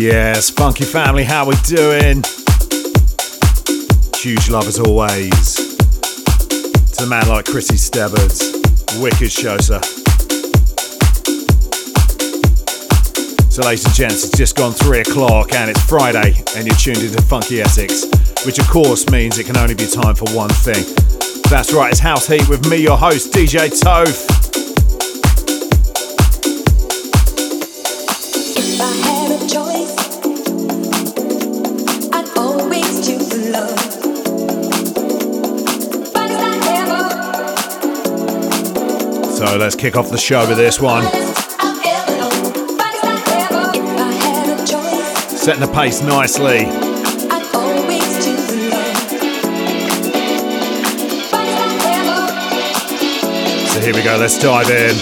Yes, funky family, how we doing? Huge love as always. To a man like Chrissy Stebbers, wicked show, sir. So, ladies and gents, it's just gone three o'clock and it's Friday, and you're tuned into Funky Essex, which of course means it can only be time for one thing. That's right, it's House Heat with me, your host, DJ Toph. So let's kick off the show with this one. Setting the pace nicely. So here we go, let's dive in.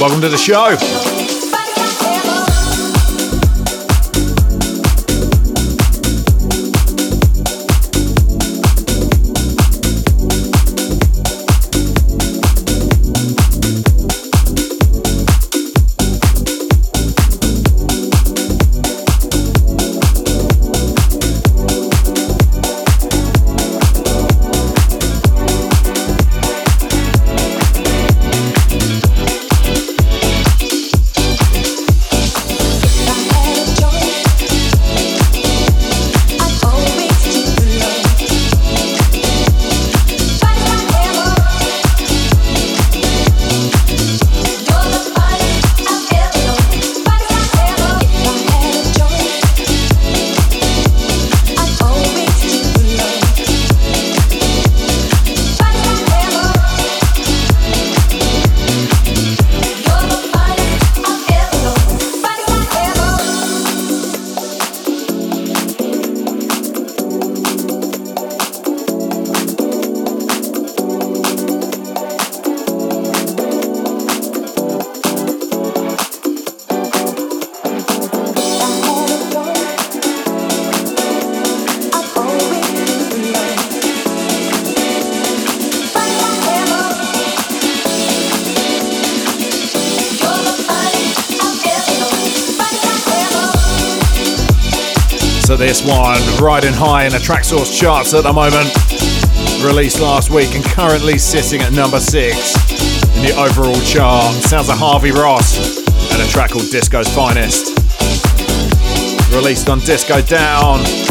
Welcome to the show. Riding high in the Traxsource charts at the moment. Released last week and currently sitting at number six in the overall chart. Sounds like Harvey Ross and a track called Disco's Finest. Released on Disco Down.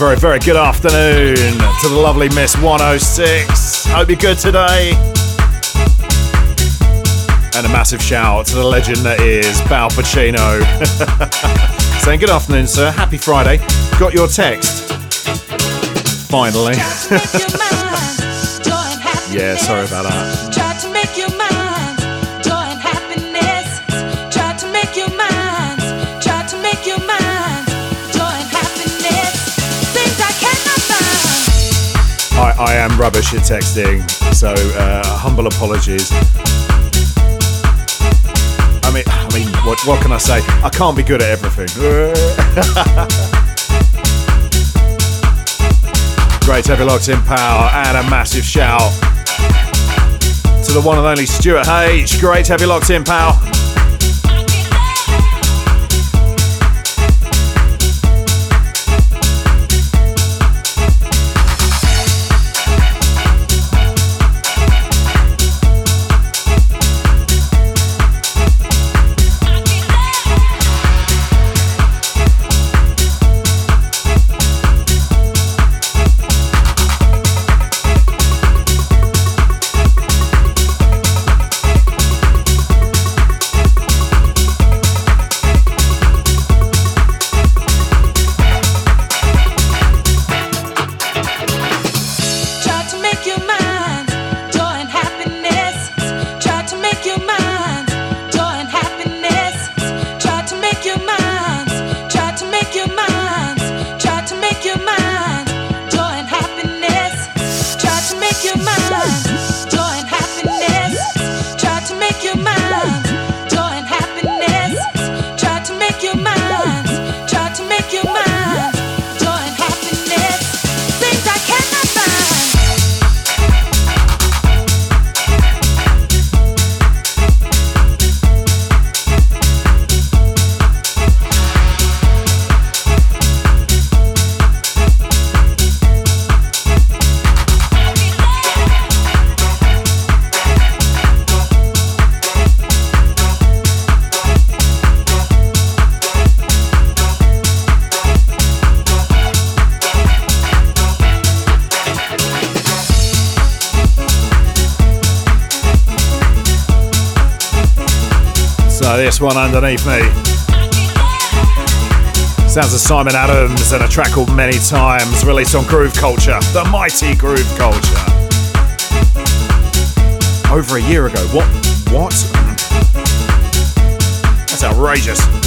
Very, very good afternoon to the lovely Miss 106. Hope you're good today. And a massive shout to the legend that is Bal Pacino. Saying good afternoon, sir. Happy Friday. Got your text. Finally. yeah, sorry about that. I am rubbish at texting, so uh, humble apologies. I mean, I mean, what, what can I say? I can't be good at everything. Great to have you locked in, power, and a massive shout to the one and only Stuart H. Great to have you locked in, one underneath me. Sounds of Simon Adams and a track called Many Times, released on Groove Culture, the mighty Groove Culture. Over a year ago. What? What? That's outrageous.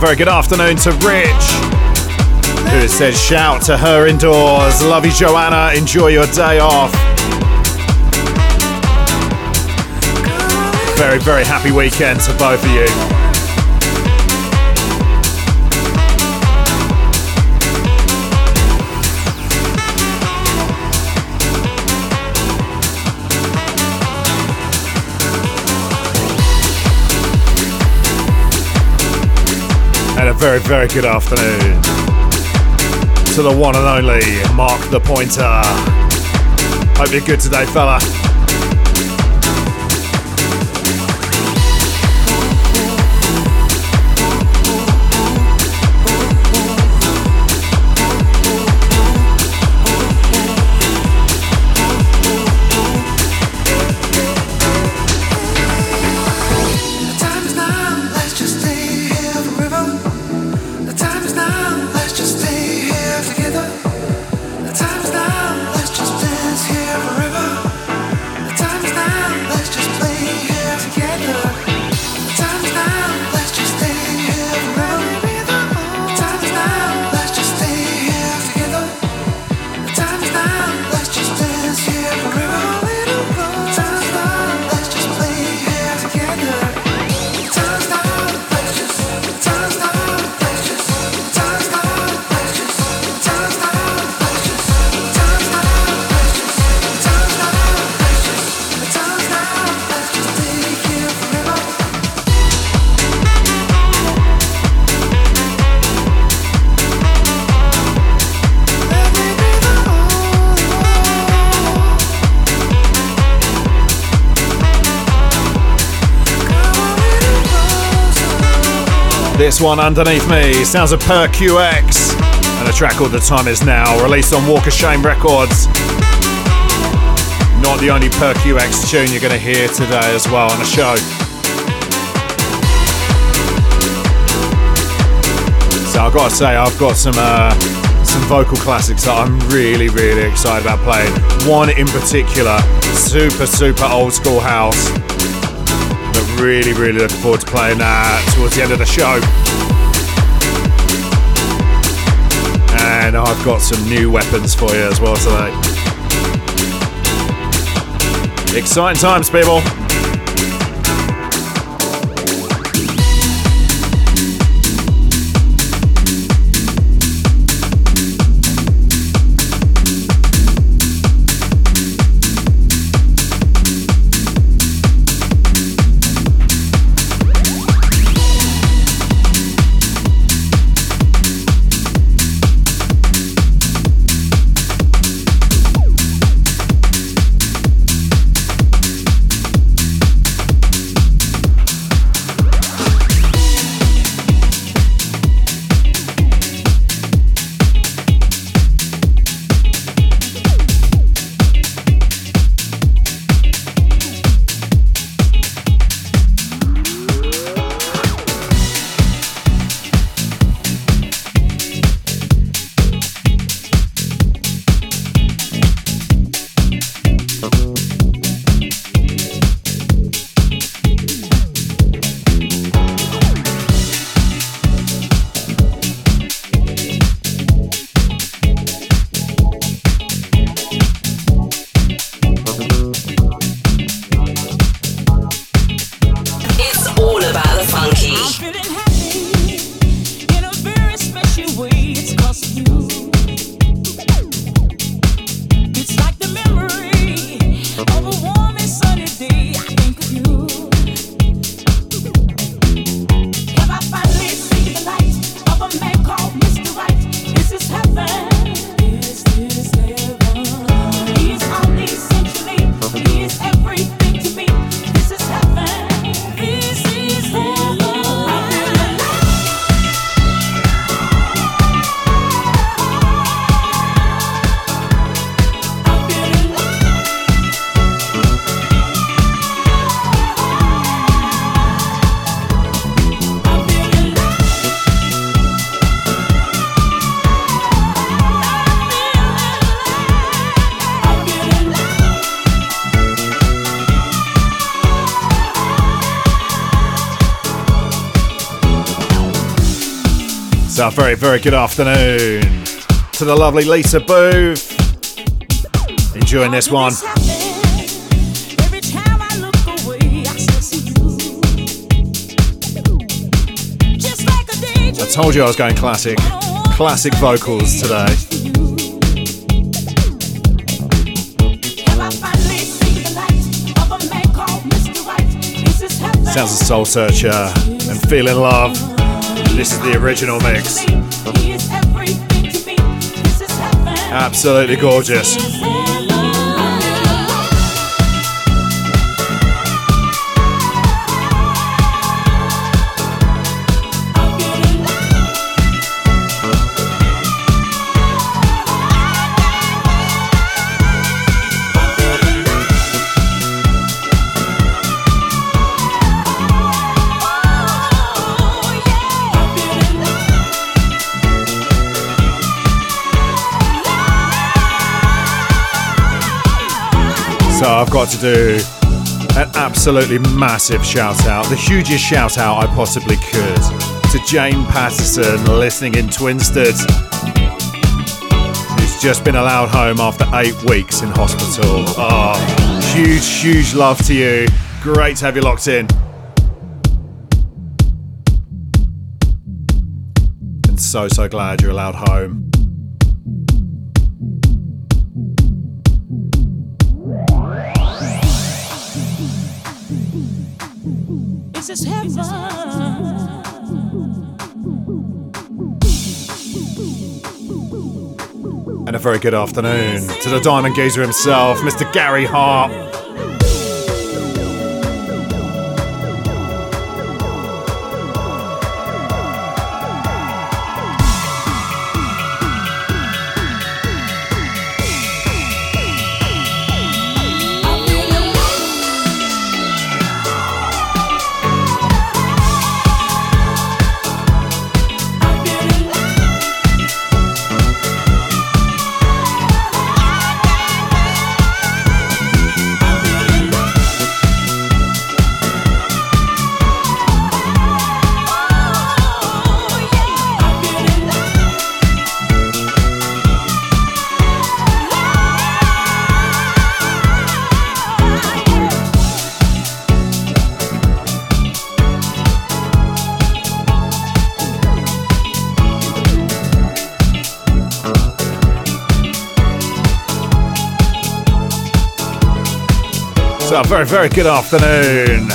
Very good afternoon to Rich, who says shout to her indoors. Love you, Joanna. Enjoy your day off. Very, very happy weekend to both of you. Very, very good afternoon to the one and only Mark the Pointer. Hope you're good today, fella. One underneath me sounds of Per QX and a track called The Time Is Now, released on Walk of Shame Records. Not the only Per QX tune you're going to hear today as well on the show. So I've got to say, I've got some uh, some vocal classics that I'm really, really excited about playing. One in particular, super, super old school house really, really looking forward to playing that towards the end of the show. And I've got some new weapons for you as well today. Exciting times, people. A very, very good afternoon to the lovely Lisa Booth. Enjoying this one. I told you I was going classic. Classic vocals today. Sounds a Soulsearcher and feeling love. This is the original mix. Absolutely gorgeous. I've got to do an absolutely massive shout out, the hugest shout out I possibly could, to Jane Patterson listening in Twinstead, who's just been allowed home after eight weeks in hospital. Oh, huge, huge love to you. Great to have you locked in. And so, so glad you're allowed home. And a very good afternoon to the Diamond Geezer himself, Mr. Gary Hart. Very, very good afternoon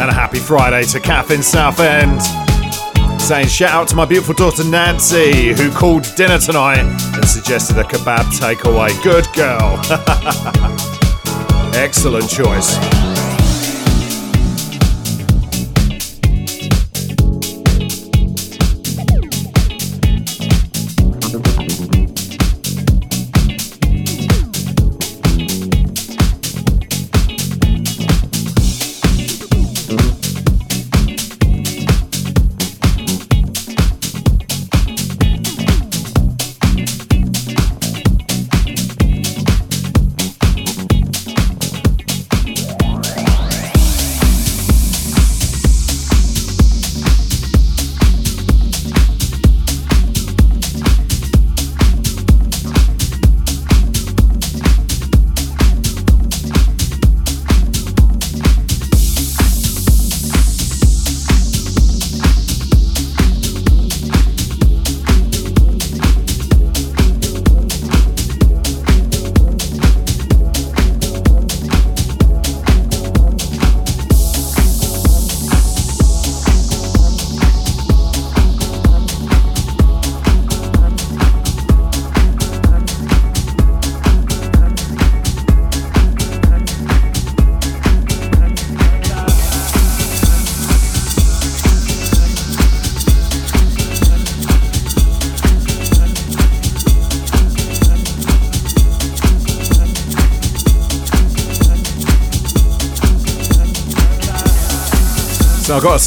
and a happy Friday to Kath in Southend. Saying shout out to my beautiful daughter Nancy, who called dinner tonight and suggested a kebab takeaway. Good girl. Excellent choice.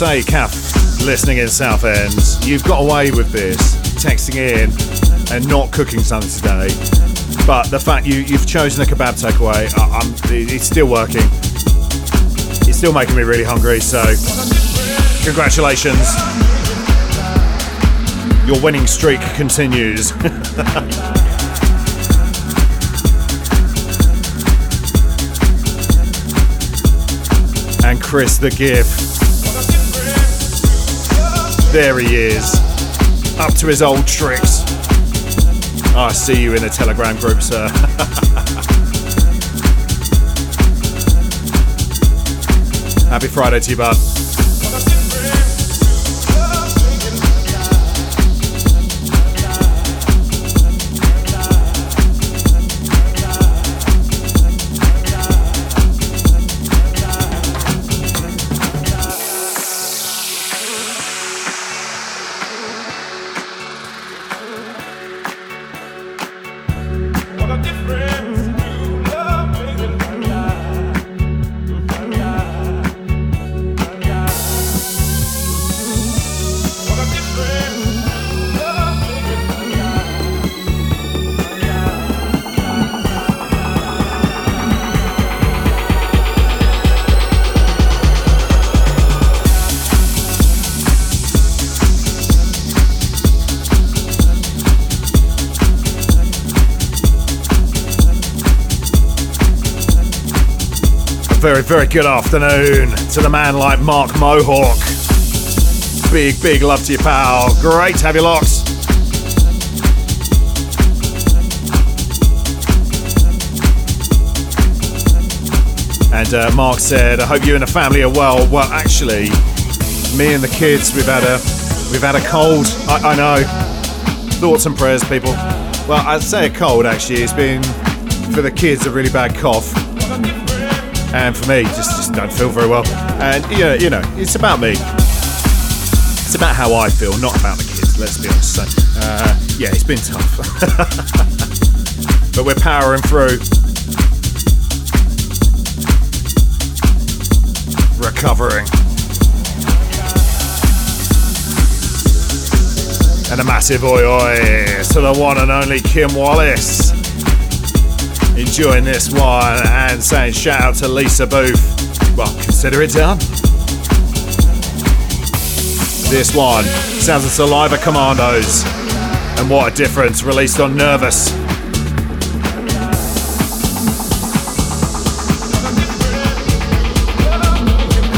Say, Kath, listening in Southend, you've got away with this, texting in and not cooking something today. But the fact you, you've chosen a kebab takeaway, I, it's still working. It's still making me really hungry, so congratulations. Your winning streak continues. and Chris the Gift there he is. Up to his old tricks. I see you in the Telegram group, sir. Happy Friday to you, bud. Very, good afternoon to the man like Mark Mohawk. Big, big love to you, pal. Great to have you locked. And uh, Mark said, "I hope you and the family are well." Well, actually, me and the kids, we've had a we've had a cold. I, I know. Thoughts and prayers, people. Well, I'd say a cold. Actually, it's been for the kids a really bad cough and for me, just just don't feel very well. And yeah, you know, it's about me. It's about how I feel, not about the kids. Let's be honest. So, uh, yeah, it's been tough, but we're powering through. Recovering. And a massive oi oi to the one and only Kim Wallace enjoying this one and saying shout out to Lisa Booth. Well, consider it done. This one sounds of Saliva Commandos. And what a difference, released on Nervous.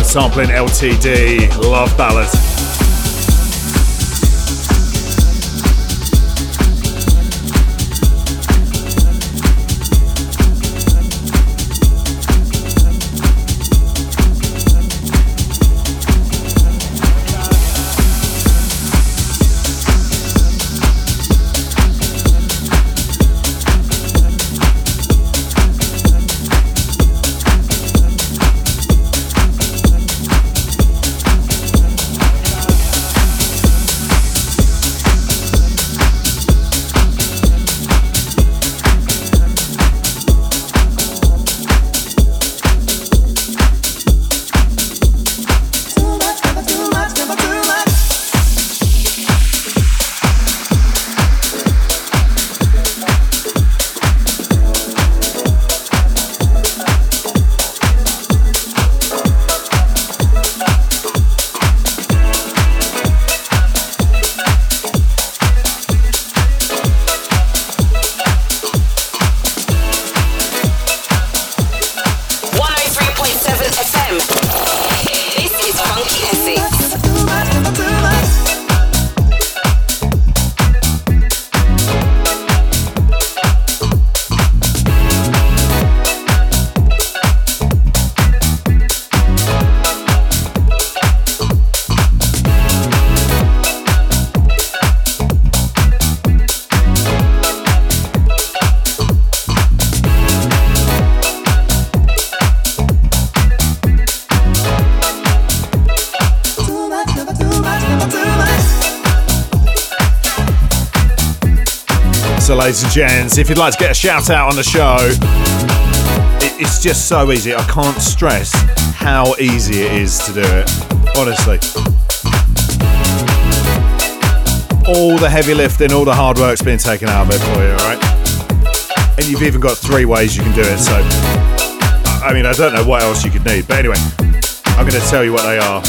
Sampling LTD, Love Ballad. Ladies and gents. If you'd like to get a shout out on the show, it's just so easy. I can't stress how easy it is to do it. Honestly. All the heavy lifting, all the hard work's been taken out of it for you, alright? And you've even got three ways you can do it, so. I mean, I don't know what else you could need, but anyway, I'm going to tell you what they are.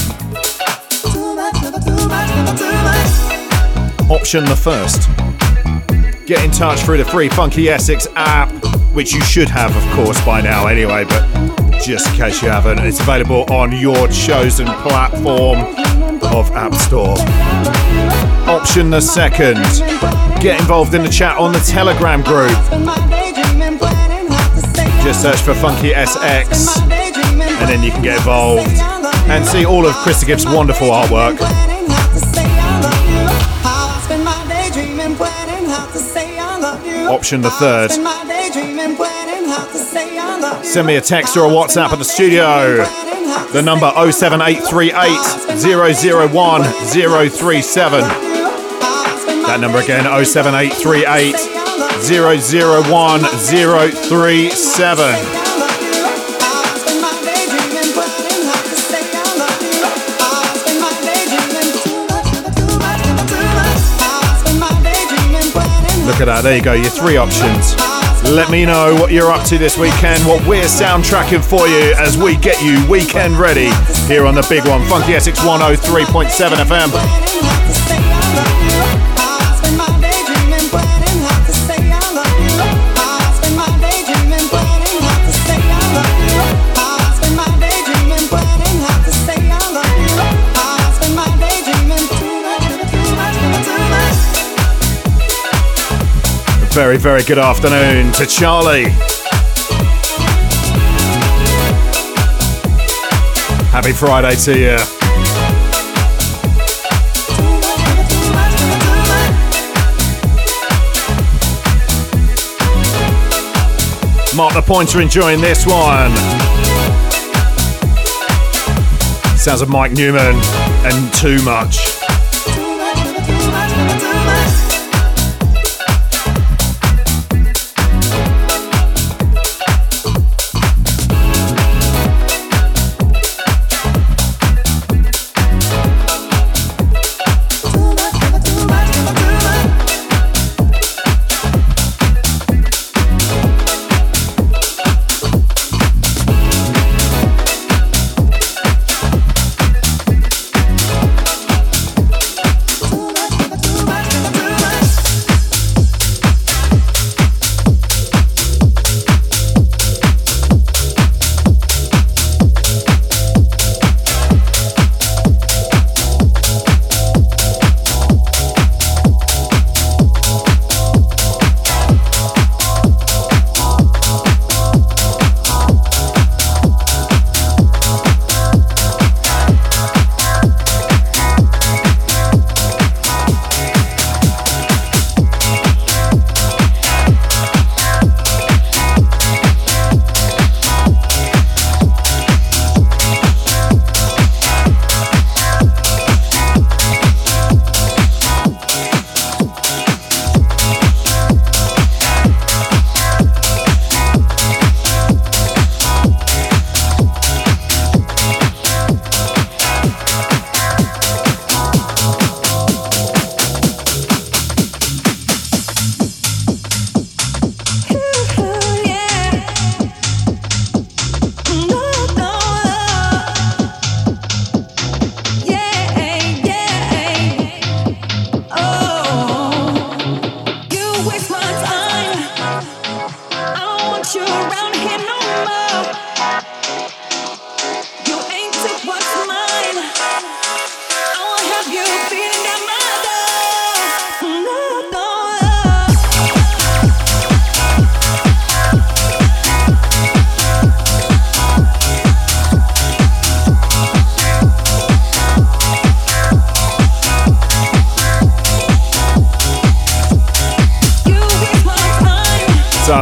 Option the first get in touch through the free Funky Essex app, which you should have, of course, by now anyway, but just in case you haven't, it's available on your chosen platform of App Store. Option the second. Get involved in the chat on the Telegram group. Just search for Funky SX and then you can get involved and see all of Chris Gibbs' wonderful artwork. Option the third. Send me a text or a WhatsApp at the studio. The number 07838 001 037. That number again 07838 001 037. Look at that, there you go, your three options. Let me know what you're up to this weekend, what we're soundtracking for you as we get you weekend ready here on the big one, Funky Essex 103.7 FM. Very, very good afternoon to Charlie. Happy Friday to you. Mark the pointer enjoying this one. Sounds of Mike Newman and too much.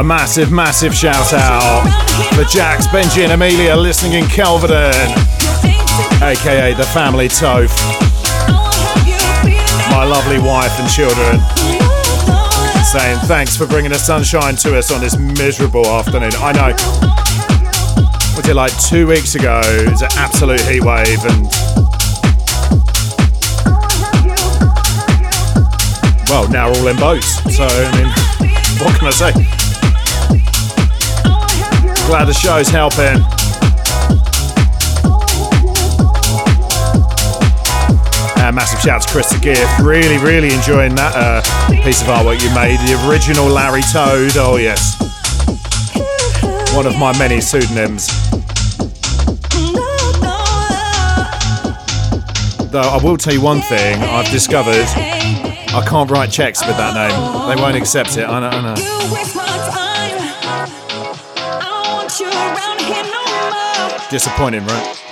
Massive, massive shout out for Jax, Benji, and Amelia listening in Kelvedon, aka the family Toph. My lovely wife and children saying thanks for bringing the sunshine to us on this miserable afternoon. I know. Was it like two weeks ago? It was an absolute heat wave and. Well, now we're all in boats. So, I mean, what can I say? Glad the show's helping. Uh, massive shout to Chris the Gift. Really, really enjoying that uh, piece of artwork you made. The original Larry Toad. Oh, yes. One of my many pseudonyms. Though I will tell you one thing I've discovered I can't write checks with that name. They won't accept it. I know. I know. Disappointing, right?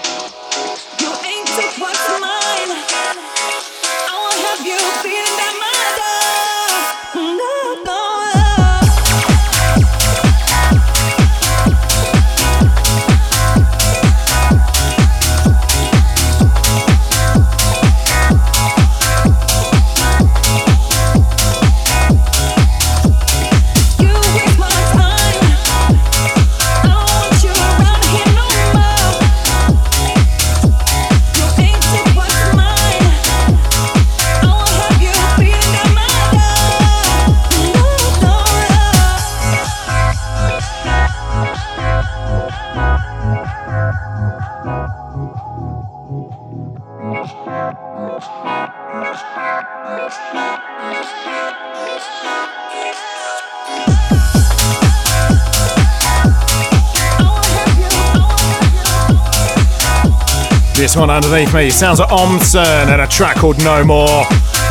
This one underneath me sounds like Omson and a track called No More,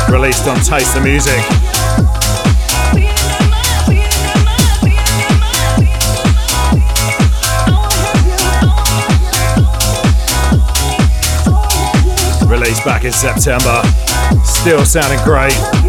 released on Taste the Music. Released back in September, still sounding great.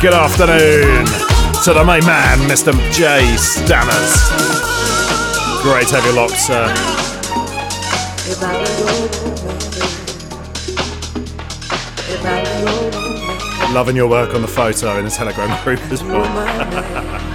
Good afternoon to the main man, Mr. J. Stanners. Great heavy lock, sir. Loving your work on the photo in the Telegram group as well.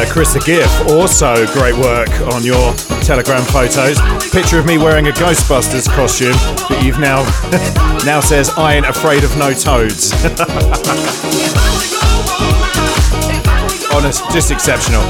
uh, Chris the GIF, also great work on your Telegram photos. Picture of me wearing a Ghostbusters costume that you've now now says I ain't afraid of no toads. Honest, just exceptional.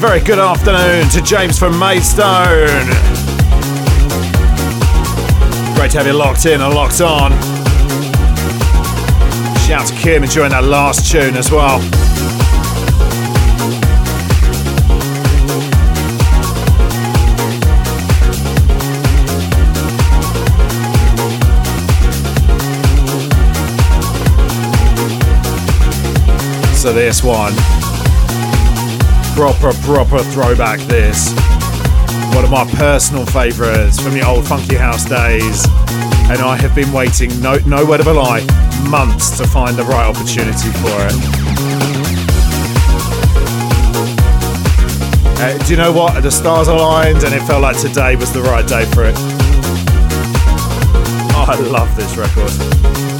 Very good afternoon to James from Maidstone. Great to have you locked in and locked on. Shout to Kim enjoying that last tune as well. So this one proper, proper throwback this. One of my personal favourites from the old Funky House days. And I have been waiting, no, no word of a lie, months to find the right opportunity for it. Uh, do you know what? The stars aligned and it felt like today was the right day for it. Oh, I love this record.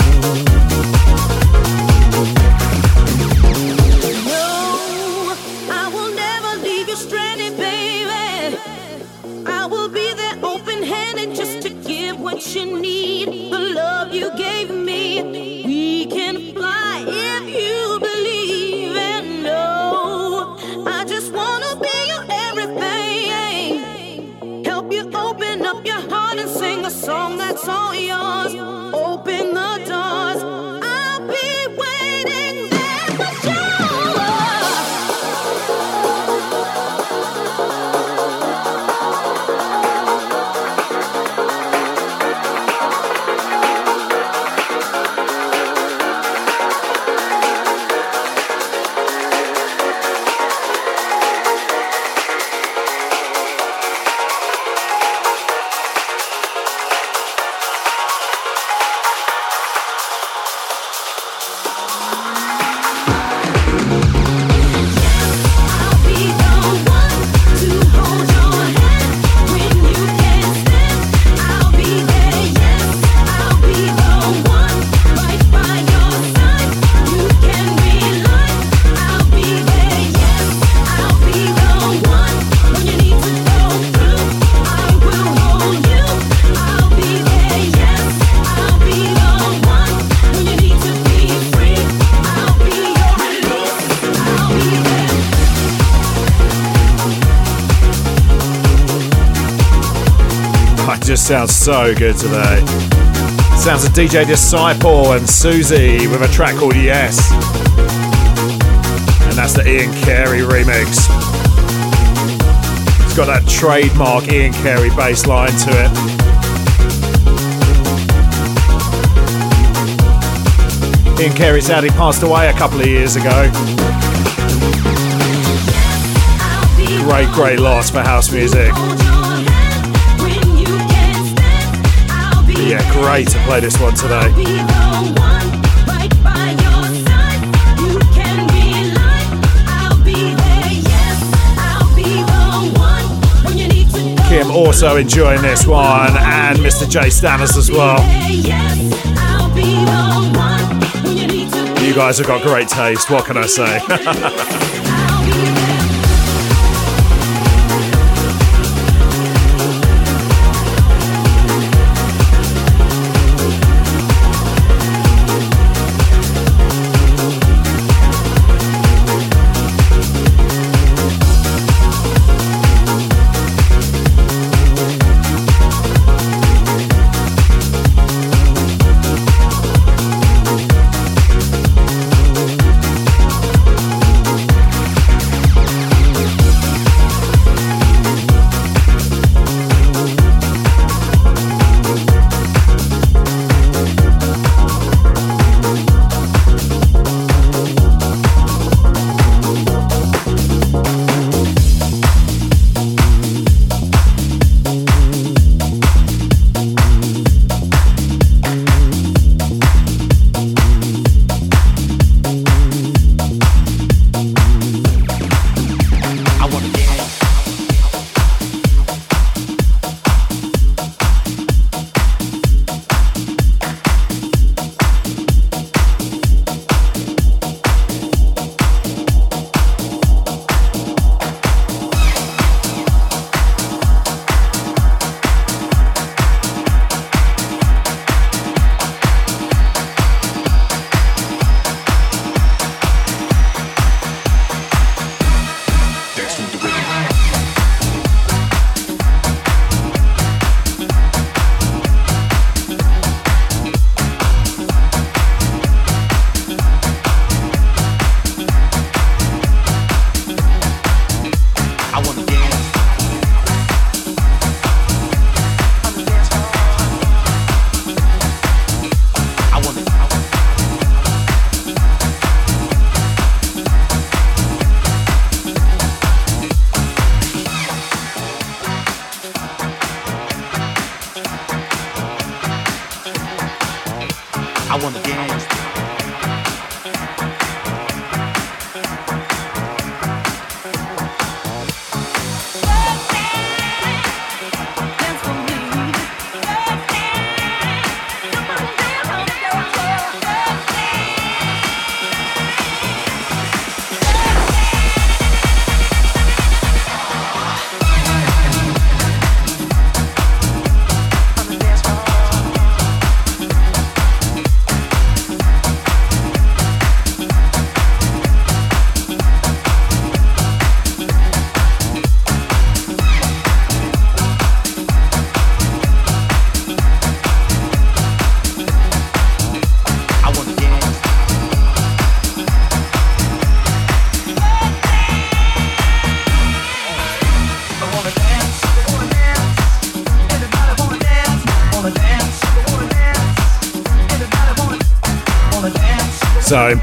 Sounds so good today. Sounds of DJ Disciple and Suzy with a track called Yes. And That's the Ian Carey remix. It's got that trademark Ian Carey bass line to it. Ian Carey sadly passed away a couple of years ago. Great, great loss for house music. Great to play this one today. Kim also enjoying this one, and Mr. J Stanners as well. You guys have got great taste, what can I say?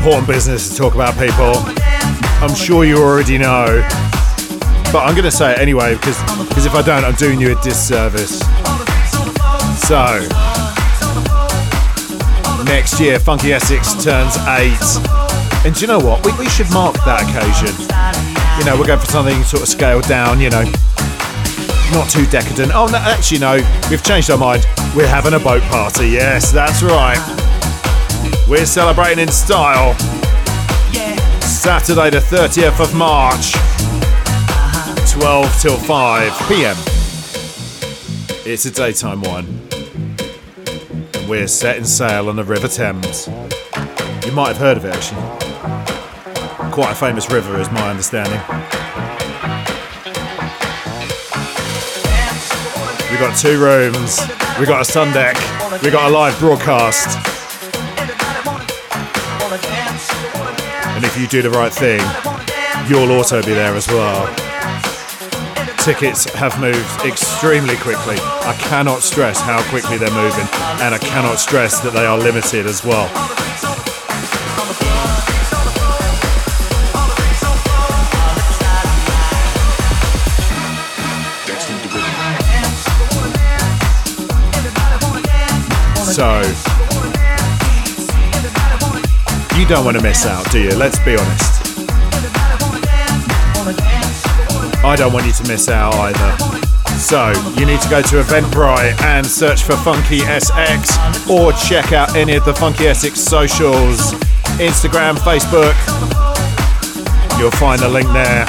important business to talk about, people. I'm sure you already know. But I'm going to say it anyway because because if I don't, I'm doing you a disservice. So, next year, Funky SX turns eight. And do you know what? We, we should mark that occasion. You know, we're going for something sort of scaled down, you know, not too decadent. Oh, no, actually, no, we've changed our mind. We're having a boat party. Yes, that's right. We're celebrating in style. Saturday, the 30th of March, 12 till 5 pm. It's a daytime one. And we're setting sail on the River Thames. You might have heard of it actually. Quite a famous river, is my understanding. We've got two rooms, we've got a sun deck, we've got a live broadcast. If you do the right thing, you'll also be there as well. Tickets have moved extremely quickly. I cannot stress how quickly they're moving, and I cannot stress that they are limited as well. So, you don't want to miss out, do you? Let's be honest. I don't want you to miss out either. So, you need to go to Eventbrite and search for Funky SX or check out any of the Funky SX socials Instagram, Facebook. You'll find the link there.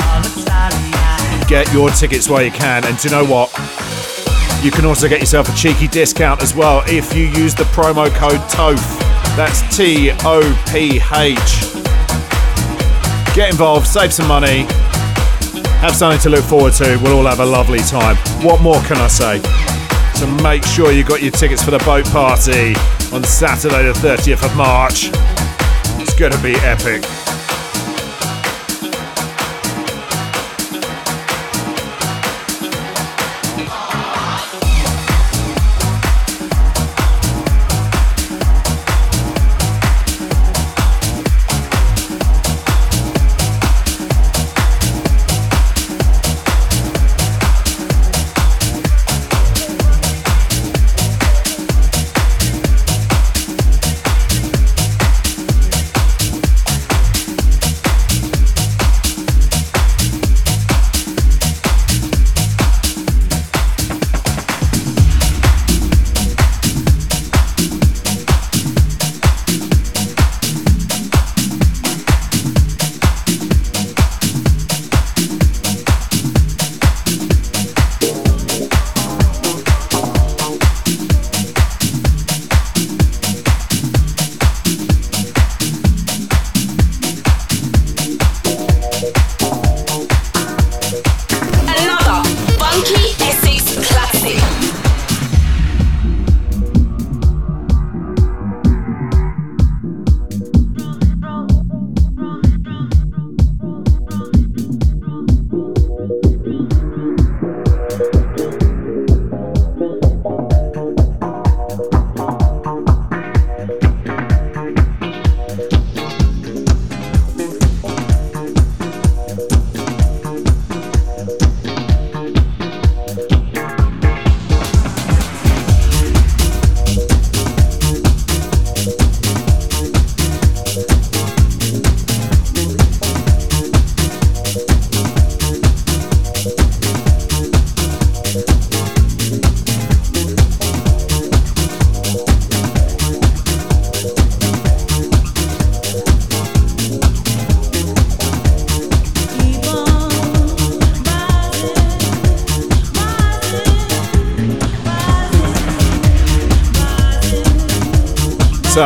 Get your tickets while you can. And do you know what? You can also get yourself a cheeky discount as well if you use the promo code TOPH. That's T O P H. Get involved, save some money, have something to look forward to. We'll all have a lovely time. What more can I say? So make sure you got your tickets for the boat party on Saturday, the 30th of March. It's going to be epic.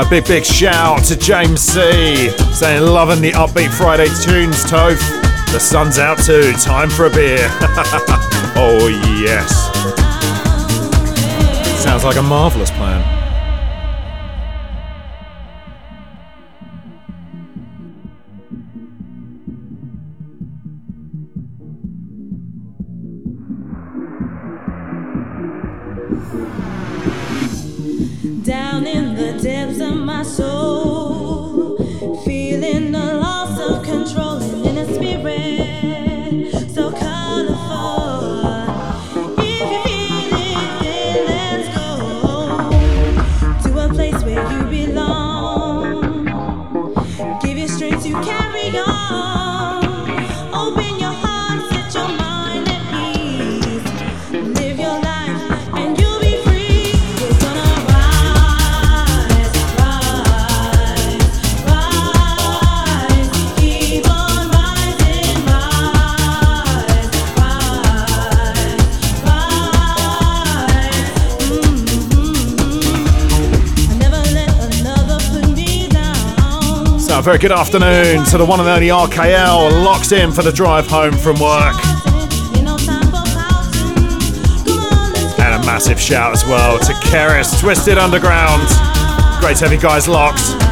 A big, big shout to James C. saying, loving the upbeat Friday tunes, Toph. The sun's out too. Time for a beer. oh, yes. Sounds like a marvellous plan. Very good afternoon to the one and only RKL, locked in for the drive home from work. And a massive shout as well to Keris, Twisted Underground. Great to have you guys locked.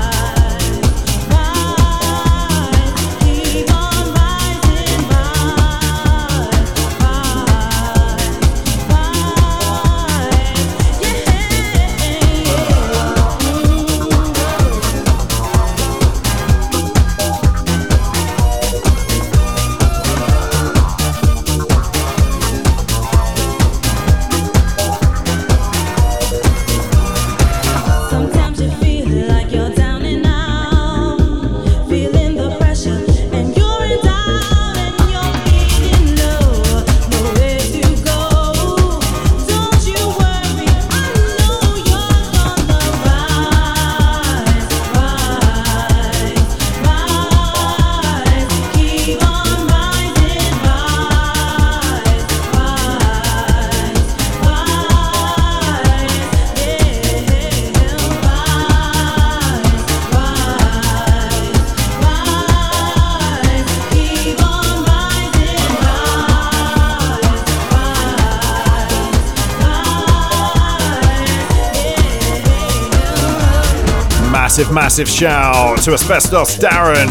Massive, massive shout to Asbestos Darren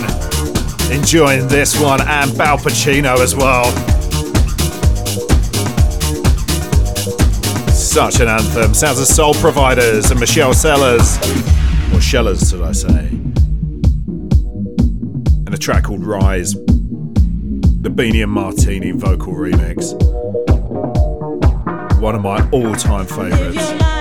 enjoying this one and Bal Pacino as well. Such an anthem. Sounds of Soul Providers and Michelle Sellers. Or Shellers, should I say. And a track called Rise. The Bini and Martini vocal remix. One of my all time favourites.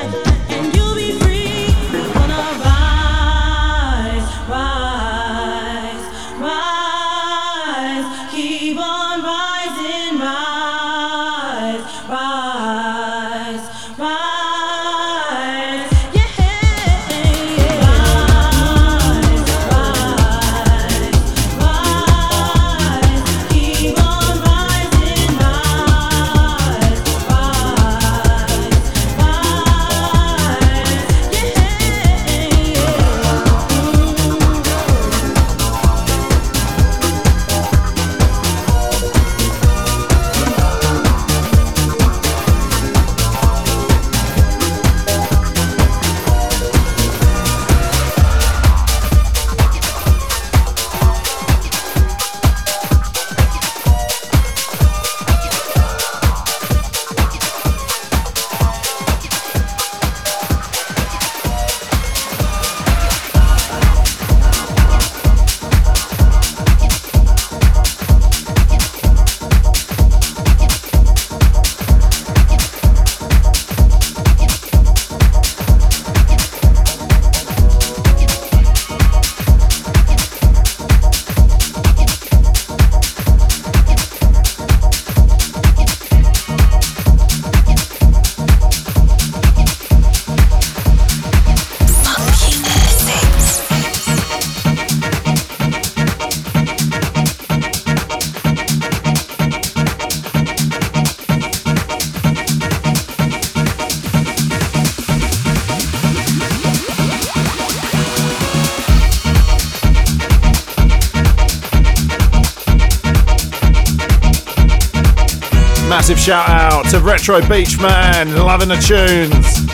Massive shout out to Retro Beach Man, loving the tunes.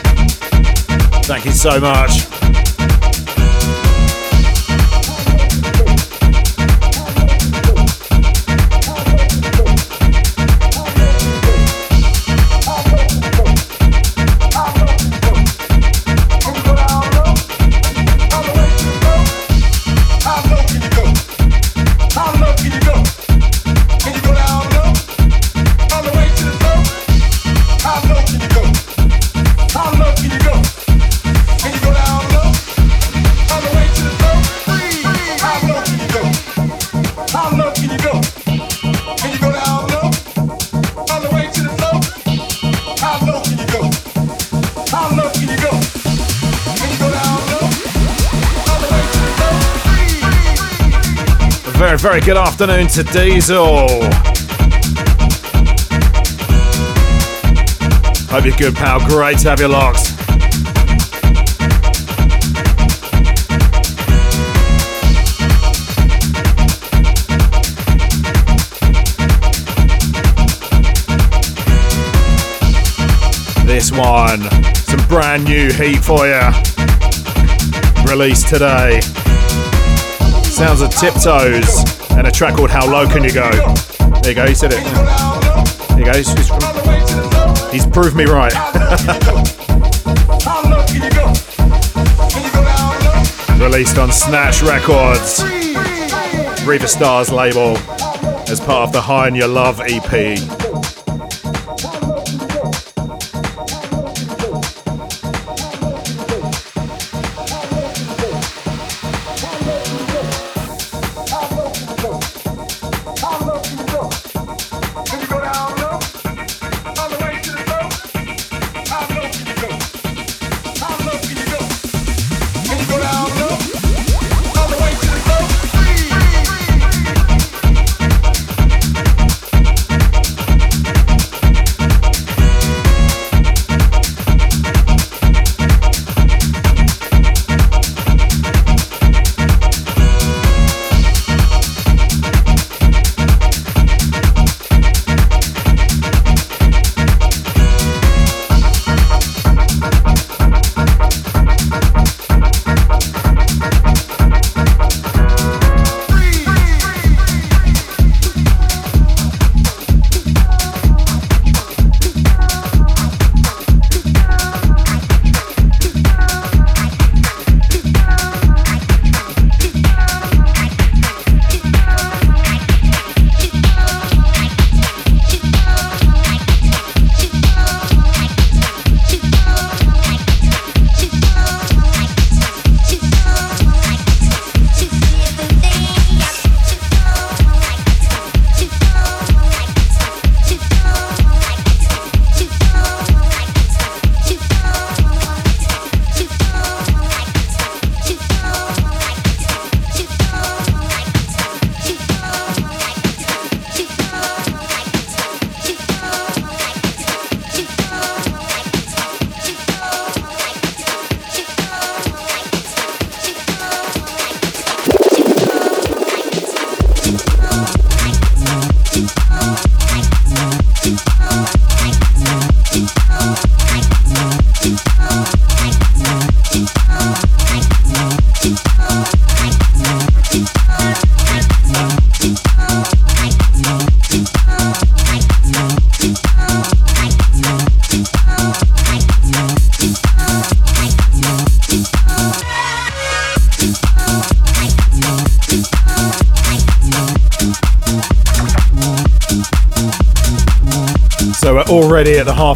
Thank you so much. Very good afternoon to Diesel. Hope you're good, pal. Great to have you locked. This one, some brand new heat for you. Released today. Sounds of Tiptoes and a track called How Low Can You Go. There you go, he said it. There you go, he's, he's, he's proved me right. Released on Snatch Records, Riva Starr's label, as part of the High on Your Love EP.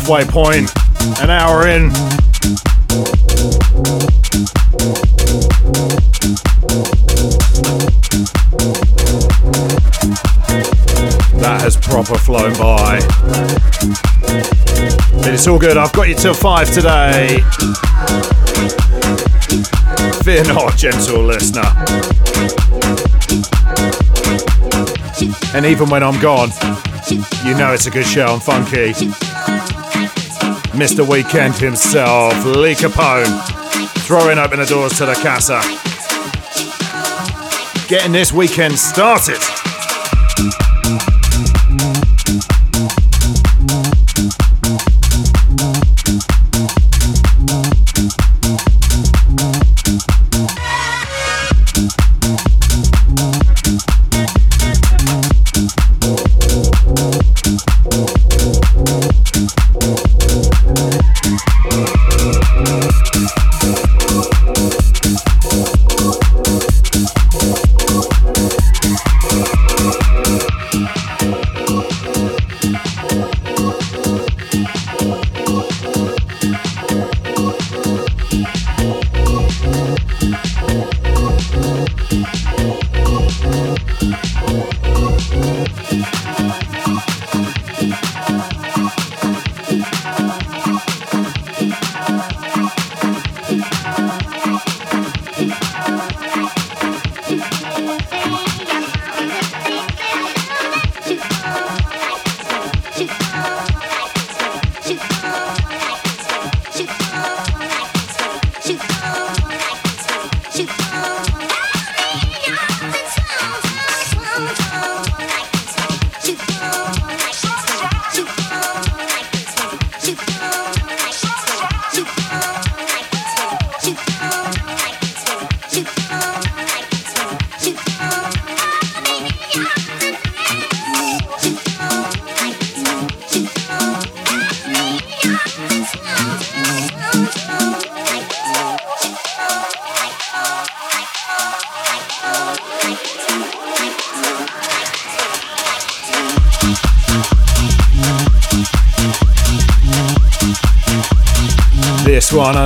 Halfway point. An hour in. That has proper flown by. But it's all good. I've got you till five today. Fear not, gentle listener. And even when I'm gone, you know it's a good show and funky. Mr. Weekend himself, Lee Capone, throwing open the doors to the casa. Getting this weekend started.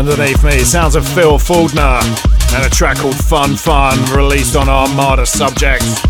Underneath me. Sounds of Phil Fuldner and a track called Fun Fun, released on Armada Subjekt.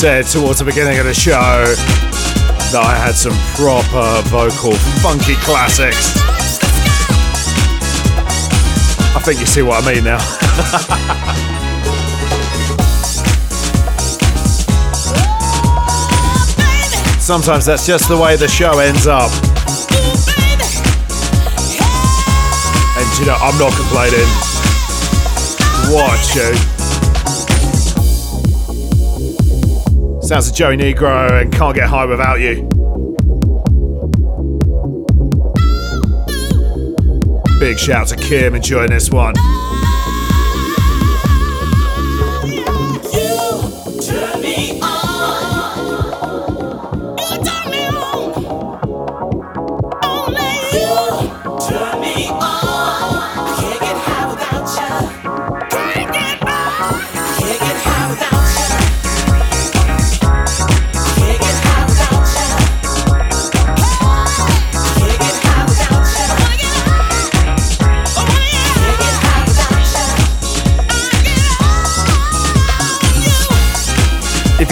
Said towards the beginning of the show that I had some proper vocal funky classics. I think you see what I mean now. Sometimes that's just the way the show ends up. And you know, I'm not complaining. Watch you. Sounds of Joey Negro and Can't Get High Without You. Big shout to Kim enjoying this one.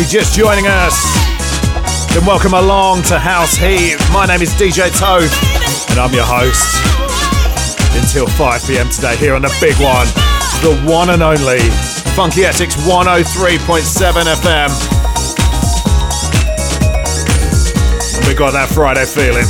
Just joining us, then welcome along to House Heat. My name is DJ Toph, and I'm your host until 5 pm today here on the big one, the one and only Funky SX 103.7 FM. And we got that Friday feeling.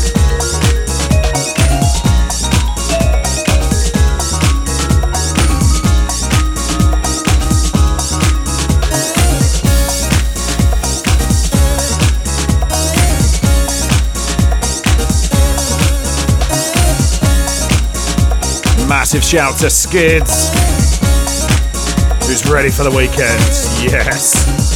Massive shout to Skids, who's ready for the weekend. Yes.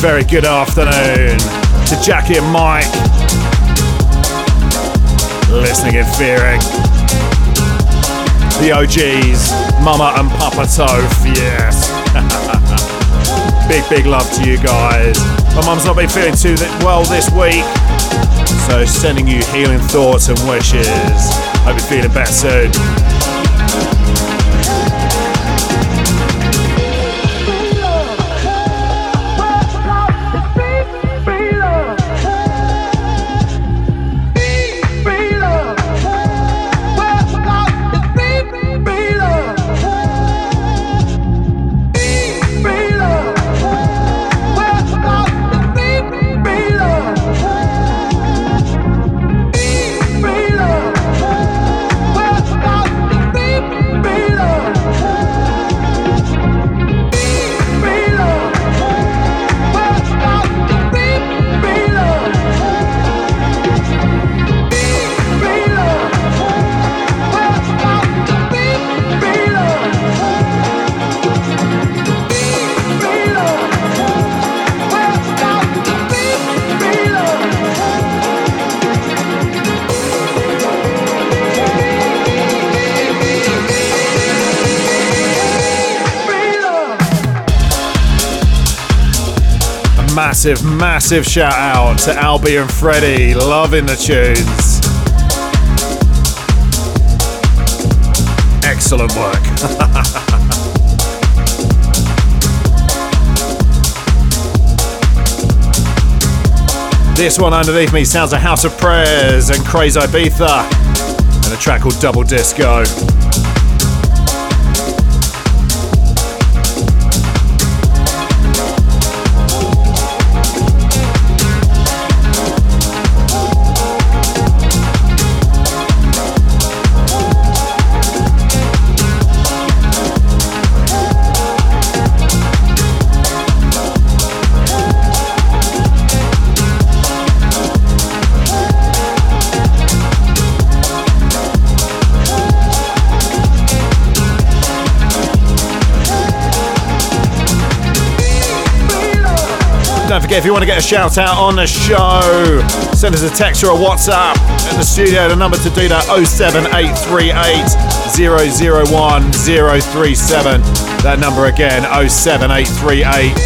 Very, good afternoon to Jackie and Mike. Listening and fearing. The OGs, Mama and Papa Toph, yes. big, big love to you guys. My mum's not been feeling too well this week, so sending you healing thoughts and wishes. Hope you're feeling better soon. Massive, massive shout out to Albie and Freddie. Loving the tunes. Excellent work. this one underneath me sounds a House of Prayers and Crazibiza and a track called Double Disco. Forget, if you want to get a shout out on the show, send us a text or a WhatsApp in the studio. The number to do that 07838 001 037. That number again 07838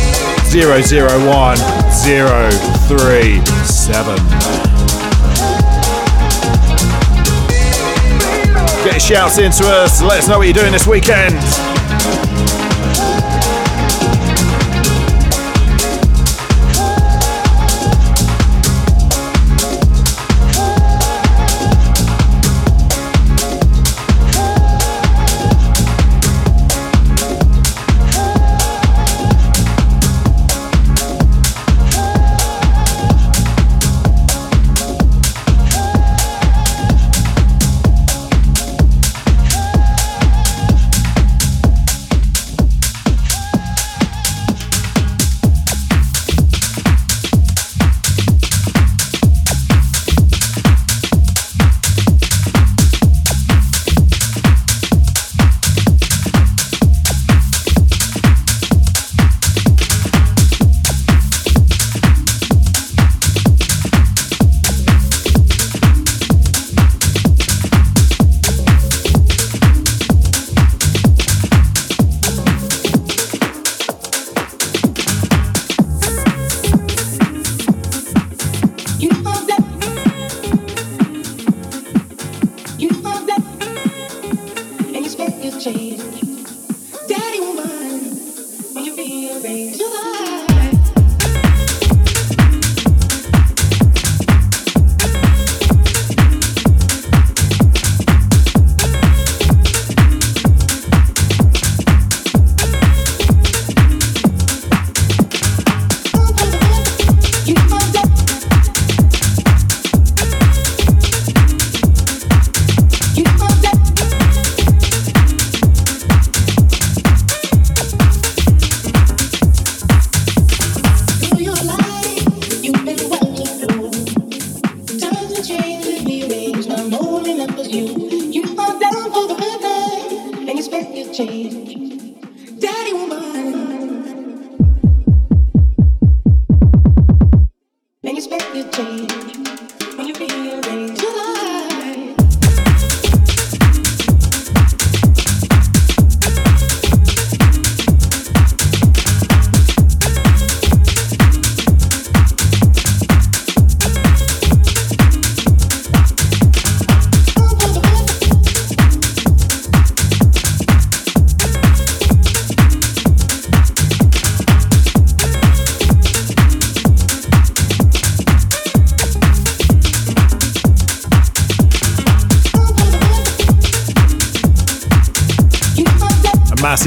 001 037. Get your shouts into us. Let us know what you're doing this weekend.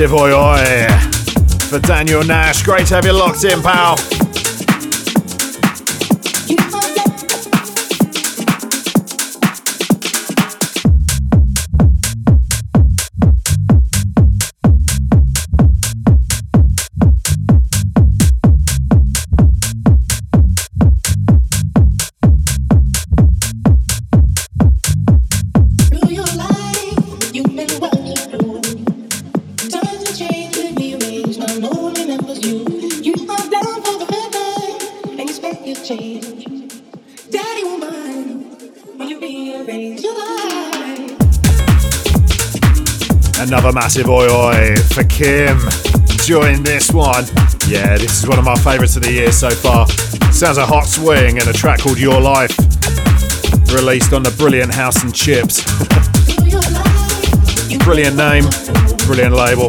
Massive oi oi for Daniel Nash. Great to have you locked in, pal. Massive oi oi for Kim. Enjoying this one. Yeah, this is one of my favourites of the year so far. Sounds a Hotswing and a track called Your Life. Released on the brilliant House and Chips. brilliant name, brilliant label.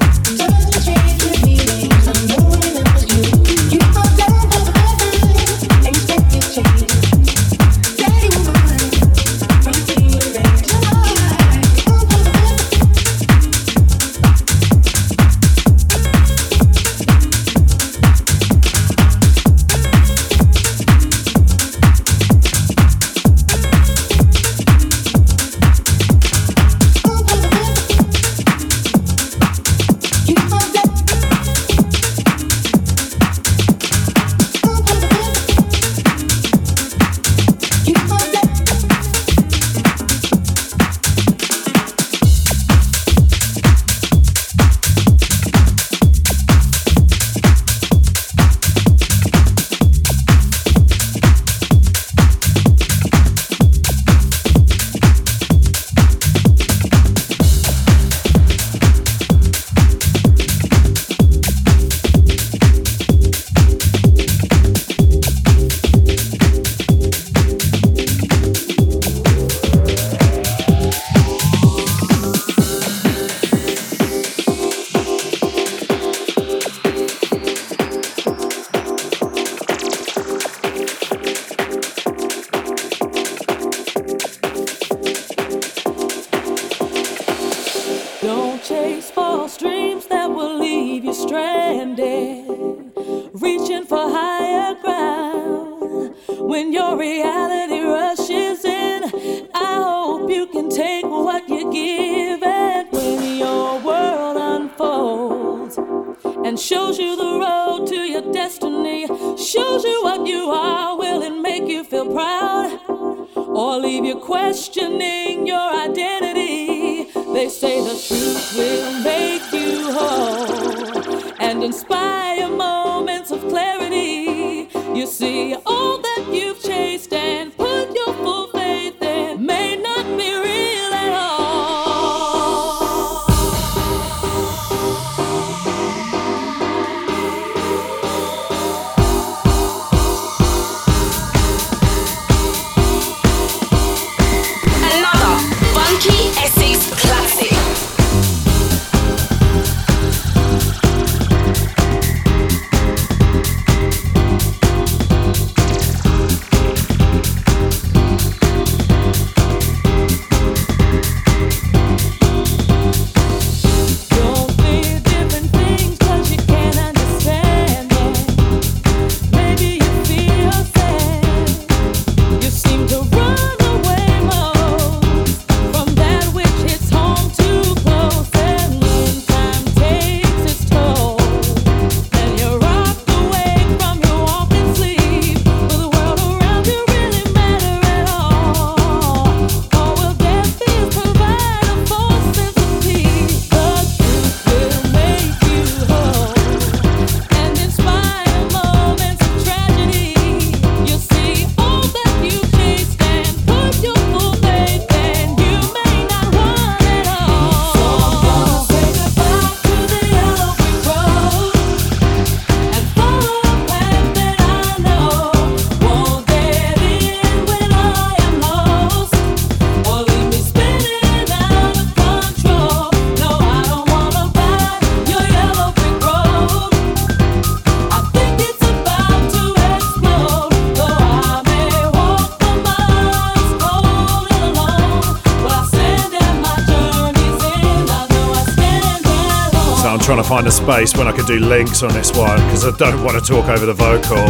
Space when I could do links on this one because I don't want to talk over the vocal.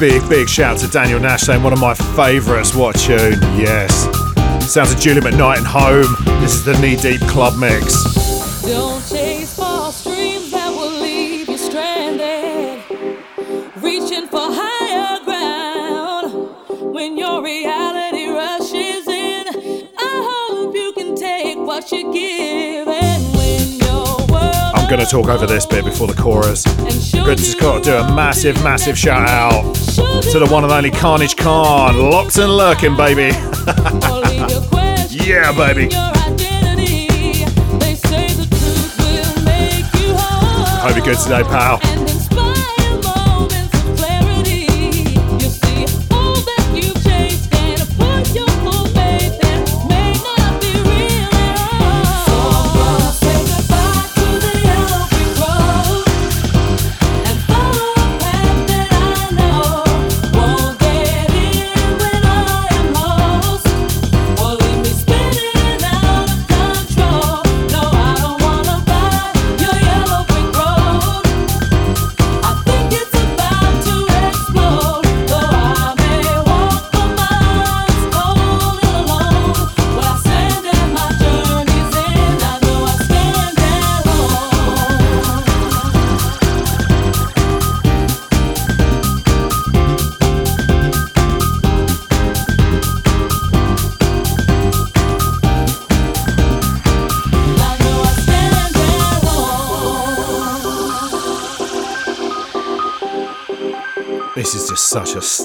Big, big shout to Daniel Nash saying one of my favourites. What tune? Yes. Sounds of Julie McKnight and Home. This is the Knee Deep Club Mix. Talk over this bit before the chorus. But just got to do a massive, massive shout out to the one and only Carnage Khan. Locked and lurking, baby. yeah, baby. Hope you're good today, pal.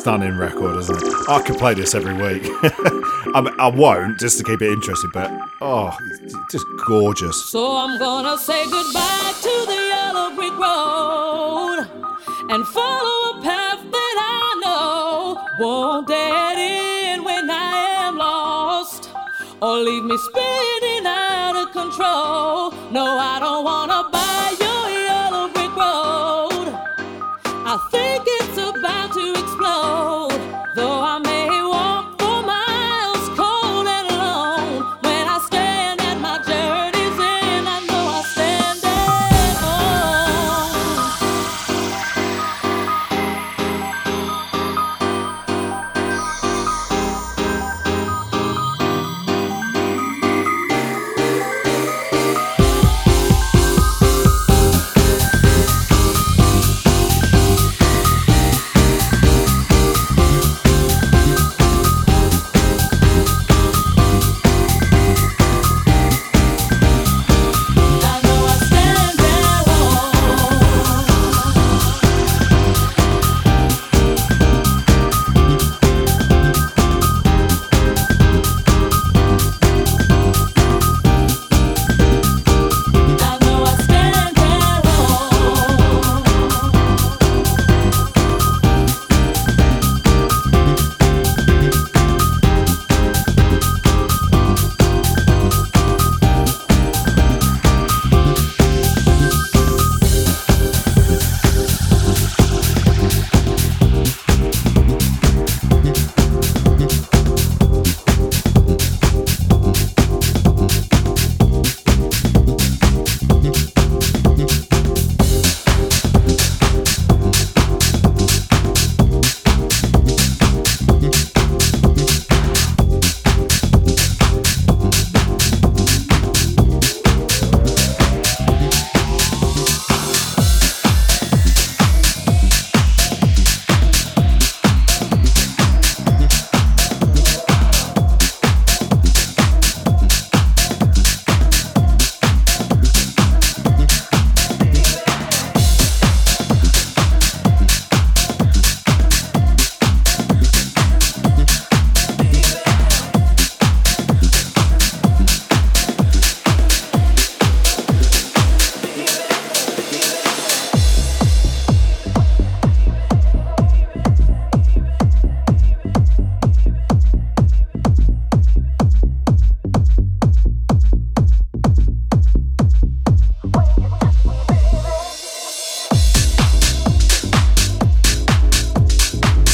Stunning record, isn't it? I could play this every week. I, mean, um, I won't, just to keep it interesting, but oh, it's just gorgeous. So I'm gonna say goodbye to the yellow brick road and follow a path that I know won't dead end when I am lost or leave me spinning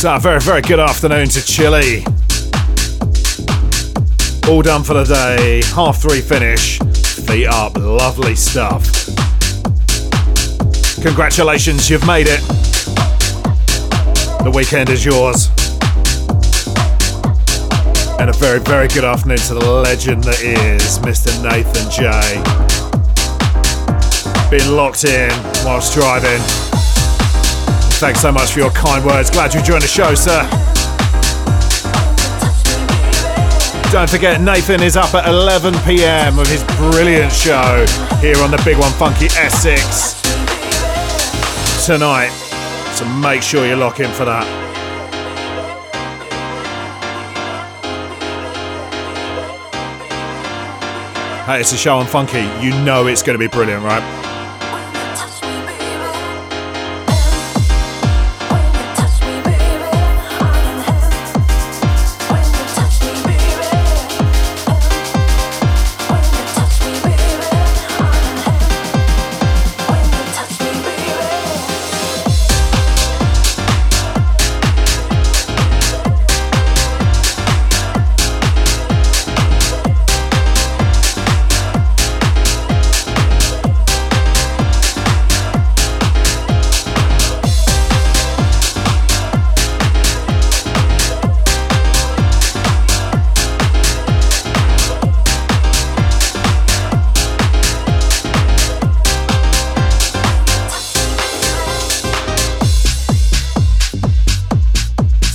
So, a very, very good afternoon to Chile. All done for the day. Half three finish. feet up. Lovely stuff. Congratulations, you've made it. The weekend is yours. And a very, very good afternoon to the legend that is Mr. Nathan J. Been locked in whilst driving. Thanks so much for your kind words. Glad you joined the show, sir. Don't forget, Nathan is up at 11 pm with his brilliant show here on the Big One Funky SX tonight. So make sure you lock in for that. Hey, it's a show on Funky. You know it's going to be brilliant, right?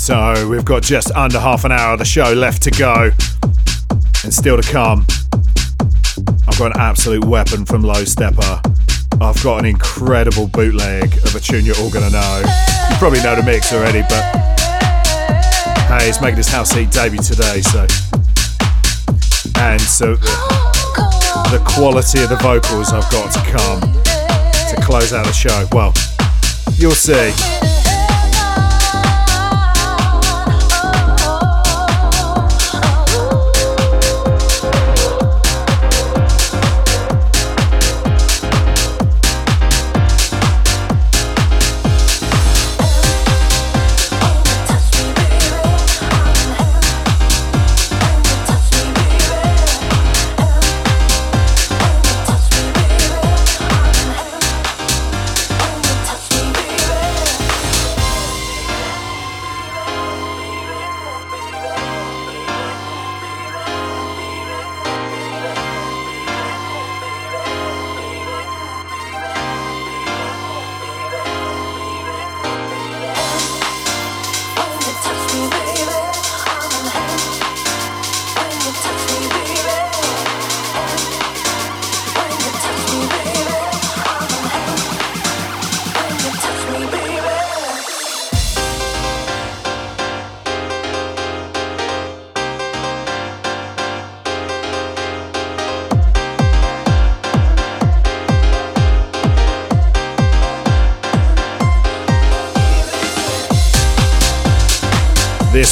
We've got just under half an hour of the show left to go. And still to come, I've got an absolute weapon from Low Steppa. I've got an incredible bootleg of a tune you're all gonna know. You probably know the mix already, but hey, he's making his house heat debut today, so. And so the quality of the vocals I've got to come to close out the show. Well, you'll see.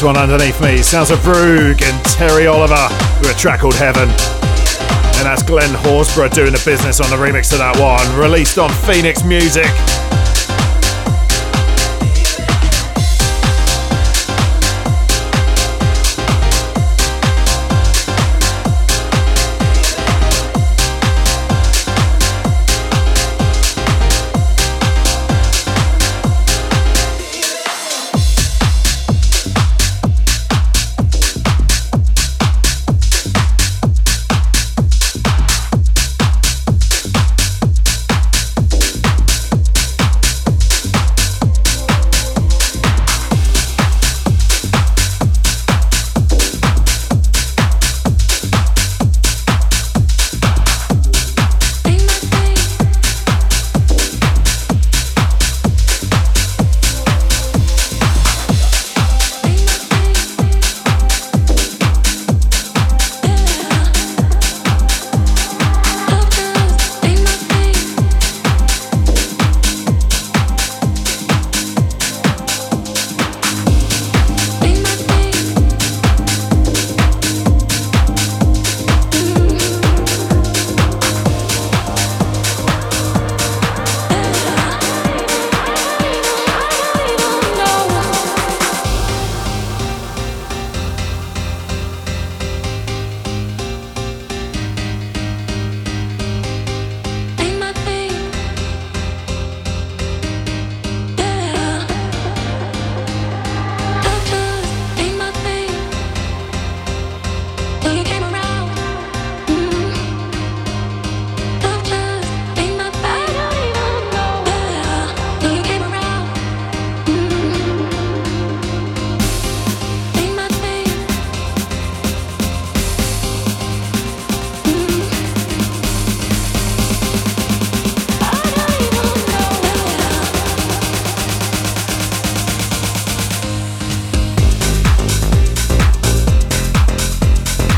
One underneath me sounds of Roog and Terri Oliver with a track called Heaven. And that's Glen Horsborough doing the business on the remix to that one, released on Phoenix Music.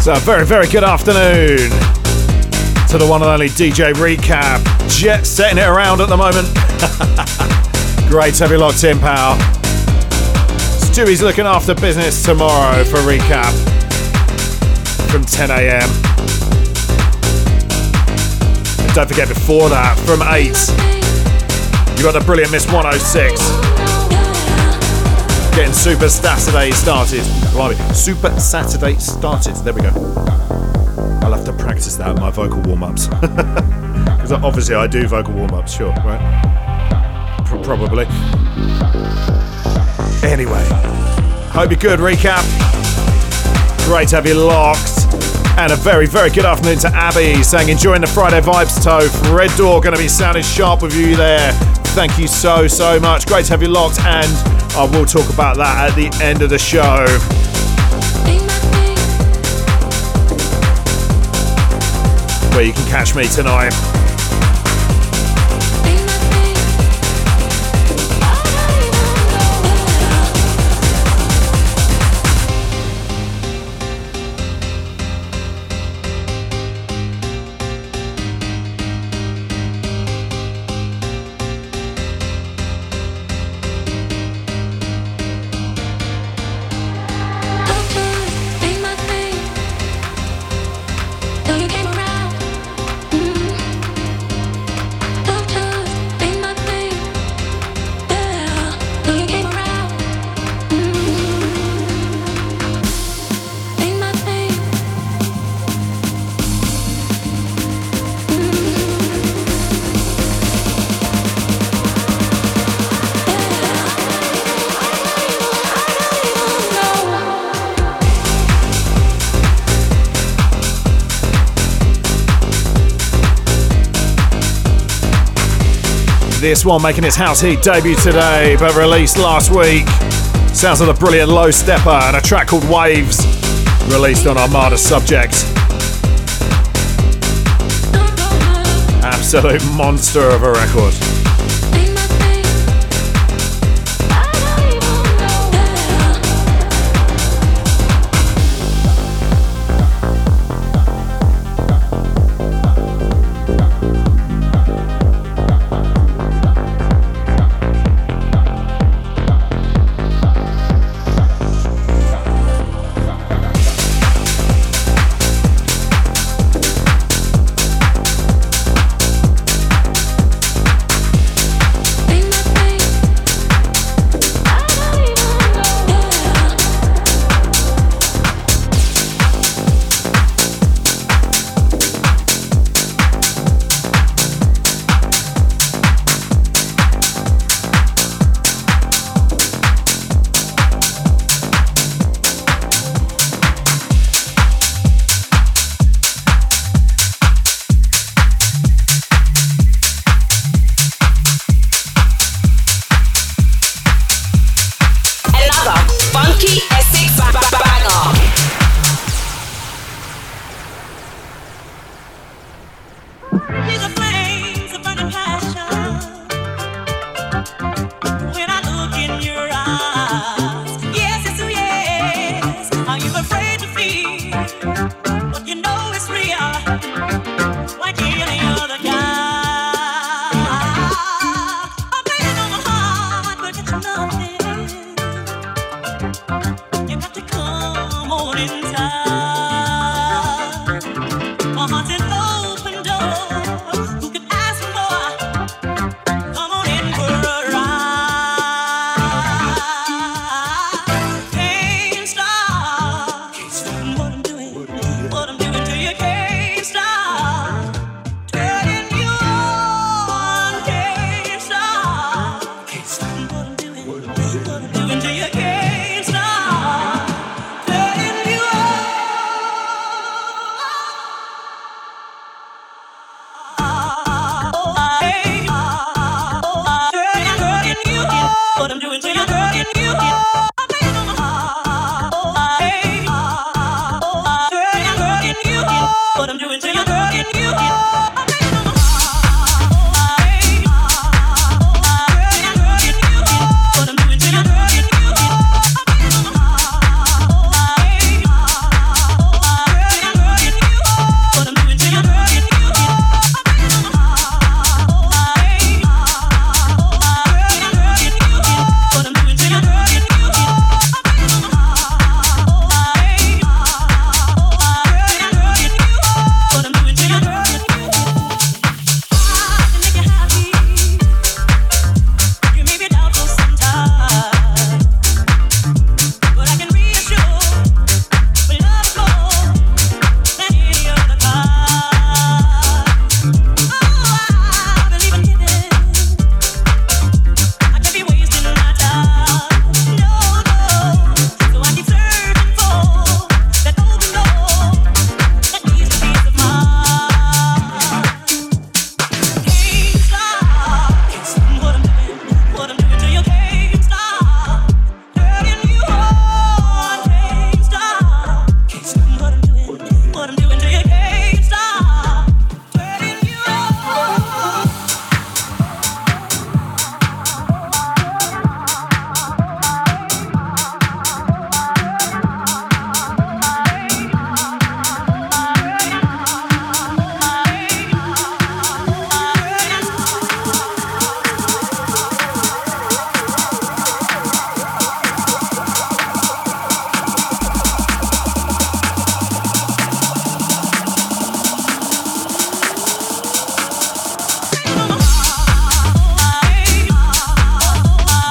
So, very, very good afternoon to the one and only DJ Recap. Jet setting it around at the moment. Great to have you locked in, pal. Stewie's looking after business tomorrow for Recap from 10 a.m. And don't forget, before that, from 8, you got the brilliant Miss 106 getting Super Saturday started. Super Saturday started. There we go. I'll have to practice that my vocal warm ups. Because obviously I do vocal warm ups, sure, right? P- probably. Anyway, hope you're good. Recap. Great to have you locked. And a very, very good afternoon to Abby saying, enjoying the Friday vibes, Toph. Red Door going to be sounding sharp with you there. Thank you so, so much. Great to have you locked. And I will talk about that at the end of the show. where you can catch me tonight. This one making its house heat debut today, but released last week. Sounds of a brilliant Low Steppa and a track called Waves, released on Armada Subjekt. Absolute monster of a record.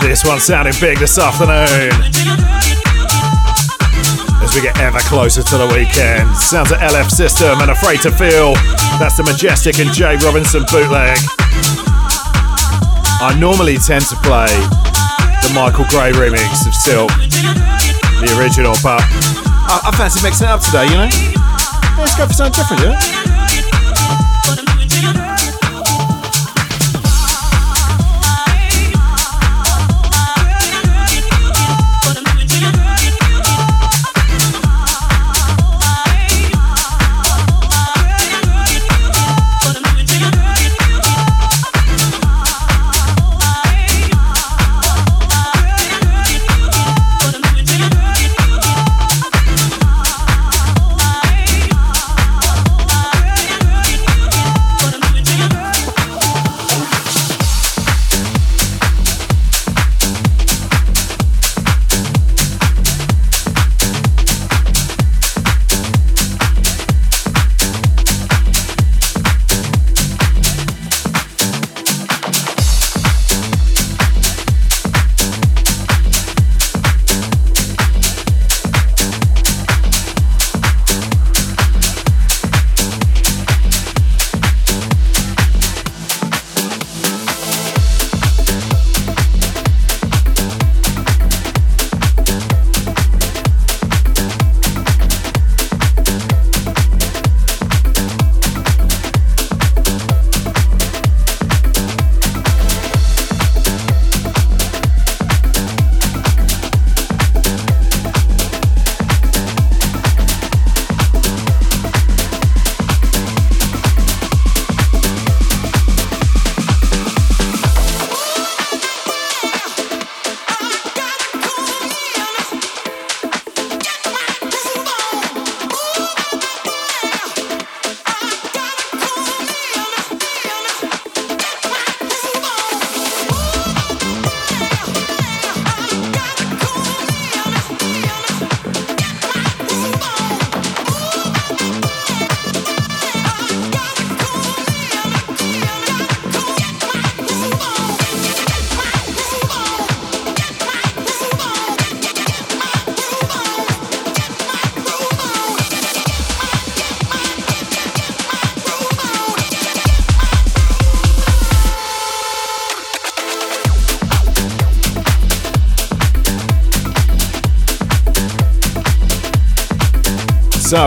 This one sounding big this afternoon. As we get ever closer to the weekend. Sounds of LF System and Afraid to Feel. That's the Majestic and Jay Robinson bootleg. I normally tend to play the Michael Gray remix of Silk, the original, but I, I fancy mixing it up today, you know? Let's go for something different, yeah?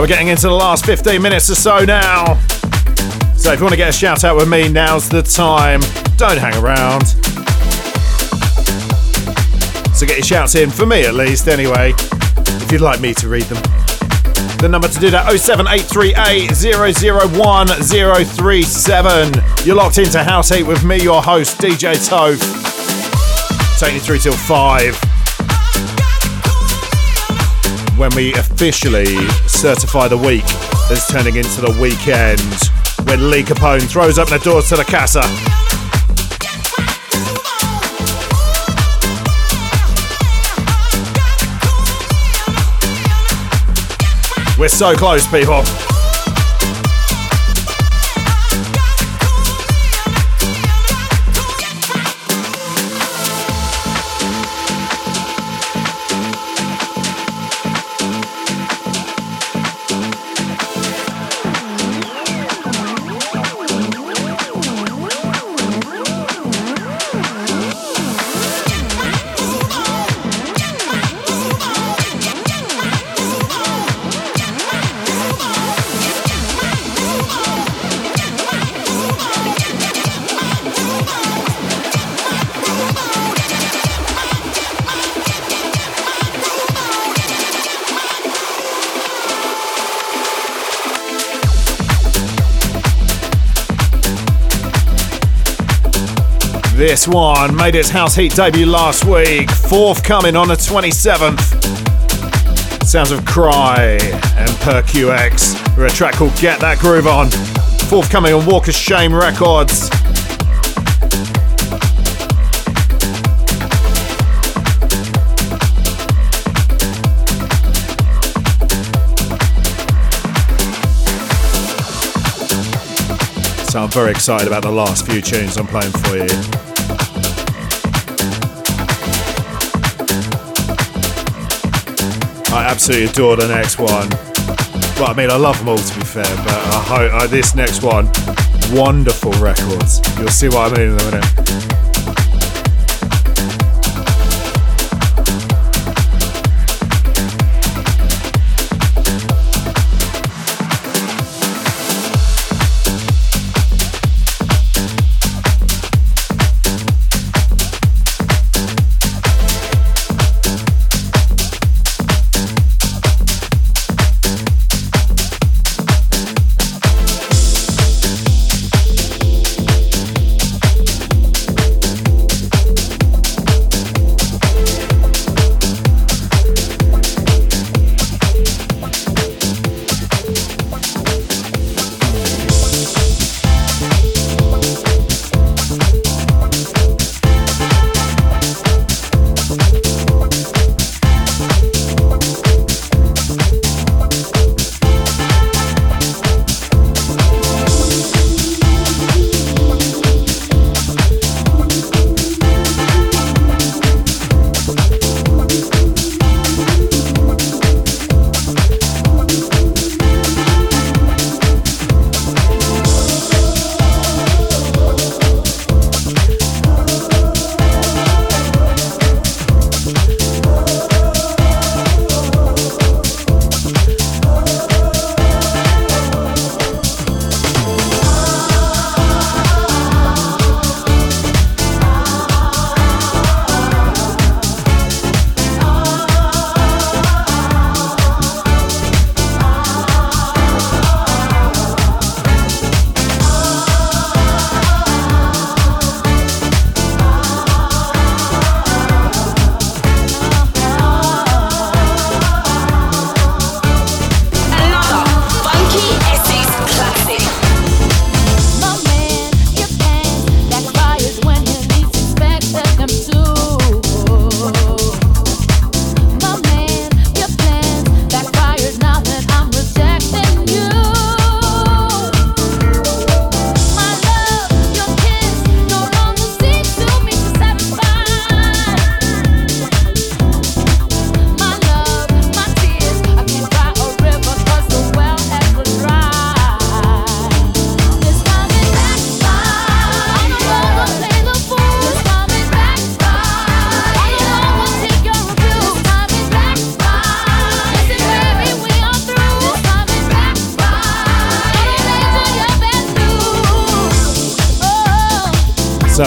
Getting into the last 15 minutes or so now. So if you want to get a shout out with me, now's the time. Don't hang around. So get your shouts in, for me at least, anyway, if you'd like me to read them. The number to do that 07838 001037. You're locked into House Heat with me, your host, DJ Toph. Take you through till 5 when we officially certify the week as turning into the weekend when Lee Capone throws open the doors to the casa. We're so close, people. One made its House Heat debut last week, forthcoming on the 27th. Sounds of Kry and Per QX for a track called Get That Groove On, forthcoming on Walker Shame Records. So I'm very excited about the last few tunes I'm playing for you. I absolutely adore the next one. Well, I mean, I love them all to be fair, but I hope uh, this next one, wonderful records. You'll see what I mean in a minute.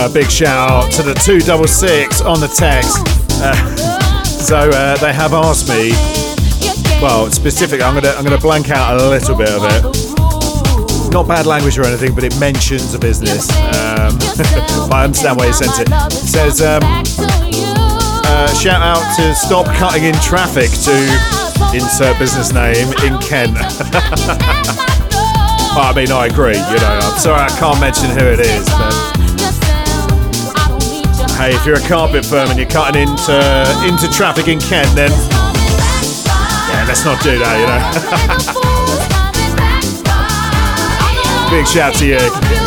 Big shout out to the 266 on the text. Uh, so uh, they have asked me, well, specifically, I'm gonna I'm gonna blank out a little bit of it. Not bad language or anything, but it mentions a business. Um, I understand why you sent it. It says, um, uh, shout out to stop cutting in traffic to insert business name in Kent. I mean, I agree. You know, I'm sorry I can't mention who it is, but hey, if you're a carpet firm and you're cutting into into traffic in Kent, then yeah, let's not do that, you know. Big shout to you.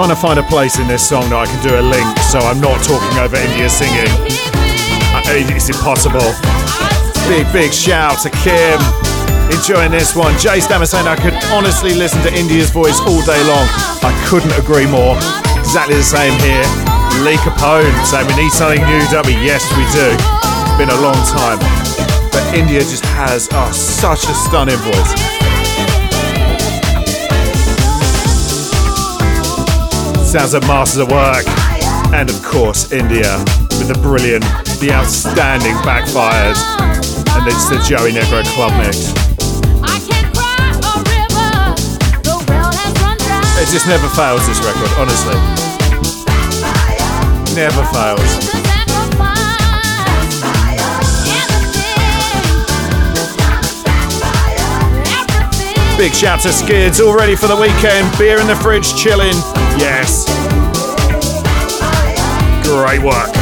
Trying to find a place in this song that I can do a link so I'm not talking over India singing. It's impossible. Big, big shout to Kim. Enjoying this one. Jay Stammer saying I could honestly listen to India's voice all day long. I couldn't agree more. Exactly the same here. Lee Capone saying we need something new, we? Yes, we do. Been a long time. But India just has oh, such a stunning voice. Sounds like Masters at Work. And of course, India with the brilliant, the outstanding Backfired. And it's the Joey Negro Club mix. It just never fails, this record, honestly. Never fails. Big shout to Skids, all ready for the weekend. Beer in the fridge, chilling. Yes. Great work.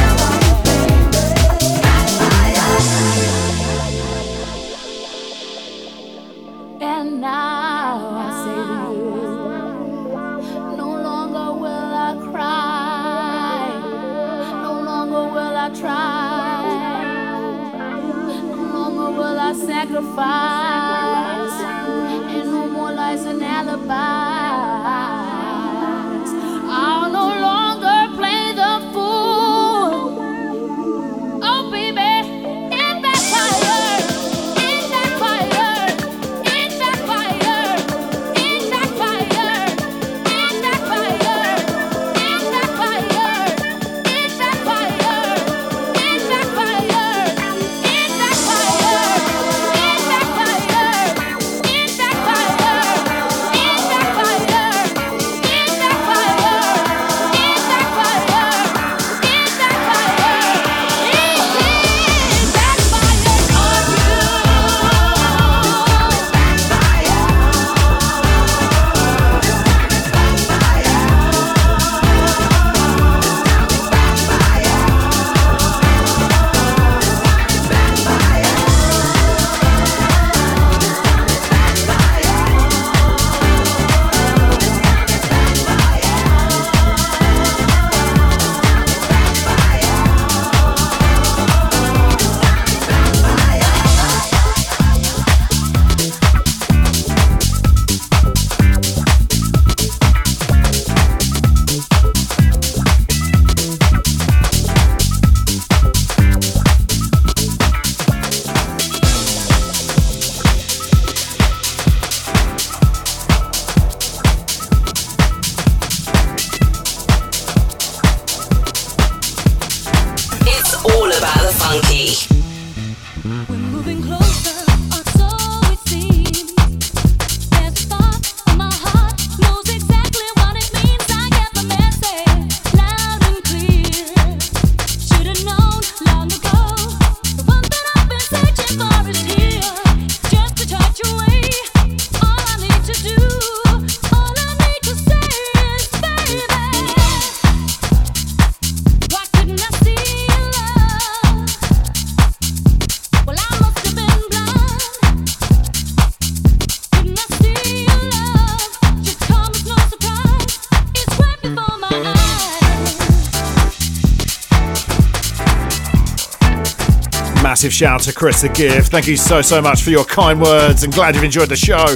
Massive shout out to Chris the Gift. Thank you so, so much for your kind words and glad you've enjoyed the show.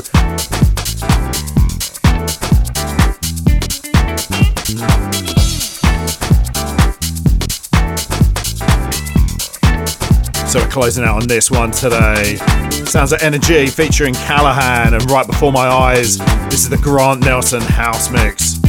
So we're closing out on this one today. Sounds like N'n'G featuring Kallaghan and Right Before My Eyes. This is the Grant Nelson House Mix.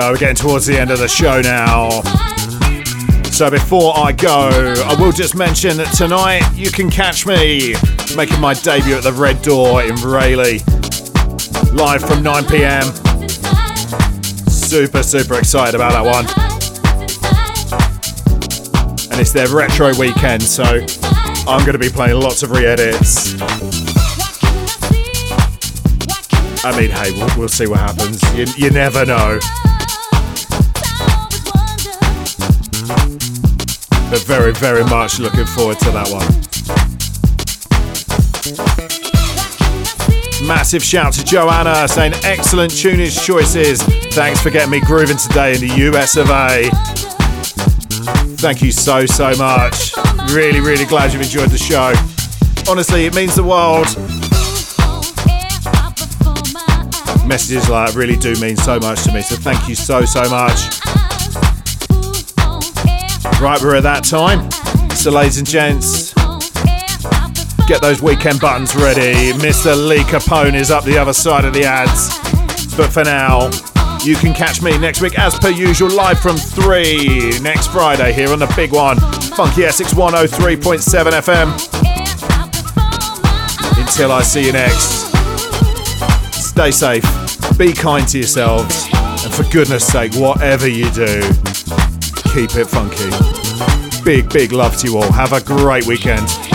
So we're getting towards the end of the show now. So before I go, I will just mention that tonight you can catch me making my debut at the Red Door in Rayleigh, live from 9 pm. Super, super excited about that one. And it's their retro weekend, so I'm going to be playing lots of re edits. I mean, hey, we'll, we'll see what happens. You, you never know. Very, very much looking forward to that one. Massive shout to Joanna saying excellent tunage choices. Thanks for getting me grooving today in the US of A. Thank you so, so much. Really, really glad you've enjoyed the show. Honestly, it means the world. Messages like that really do mean so much to me, so thank you so, so much. Right, we're at that time. So, ladies and gents, get those weekend buttons ready. Mr. Lee Capone is up the other side of the ads. But for now, you can catch me next week as per usual, live from 3 next Friday here on the big one, Funky SX 103.7 FM. Until I see you next, stay safe, be kind to yourselves, and for goodness sake, whatever you do, keep it funky. Big, big love to you all. Have a great weekend.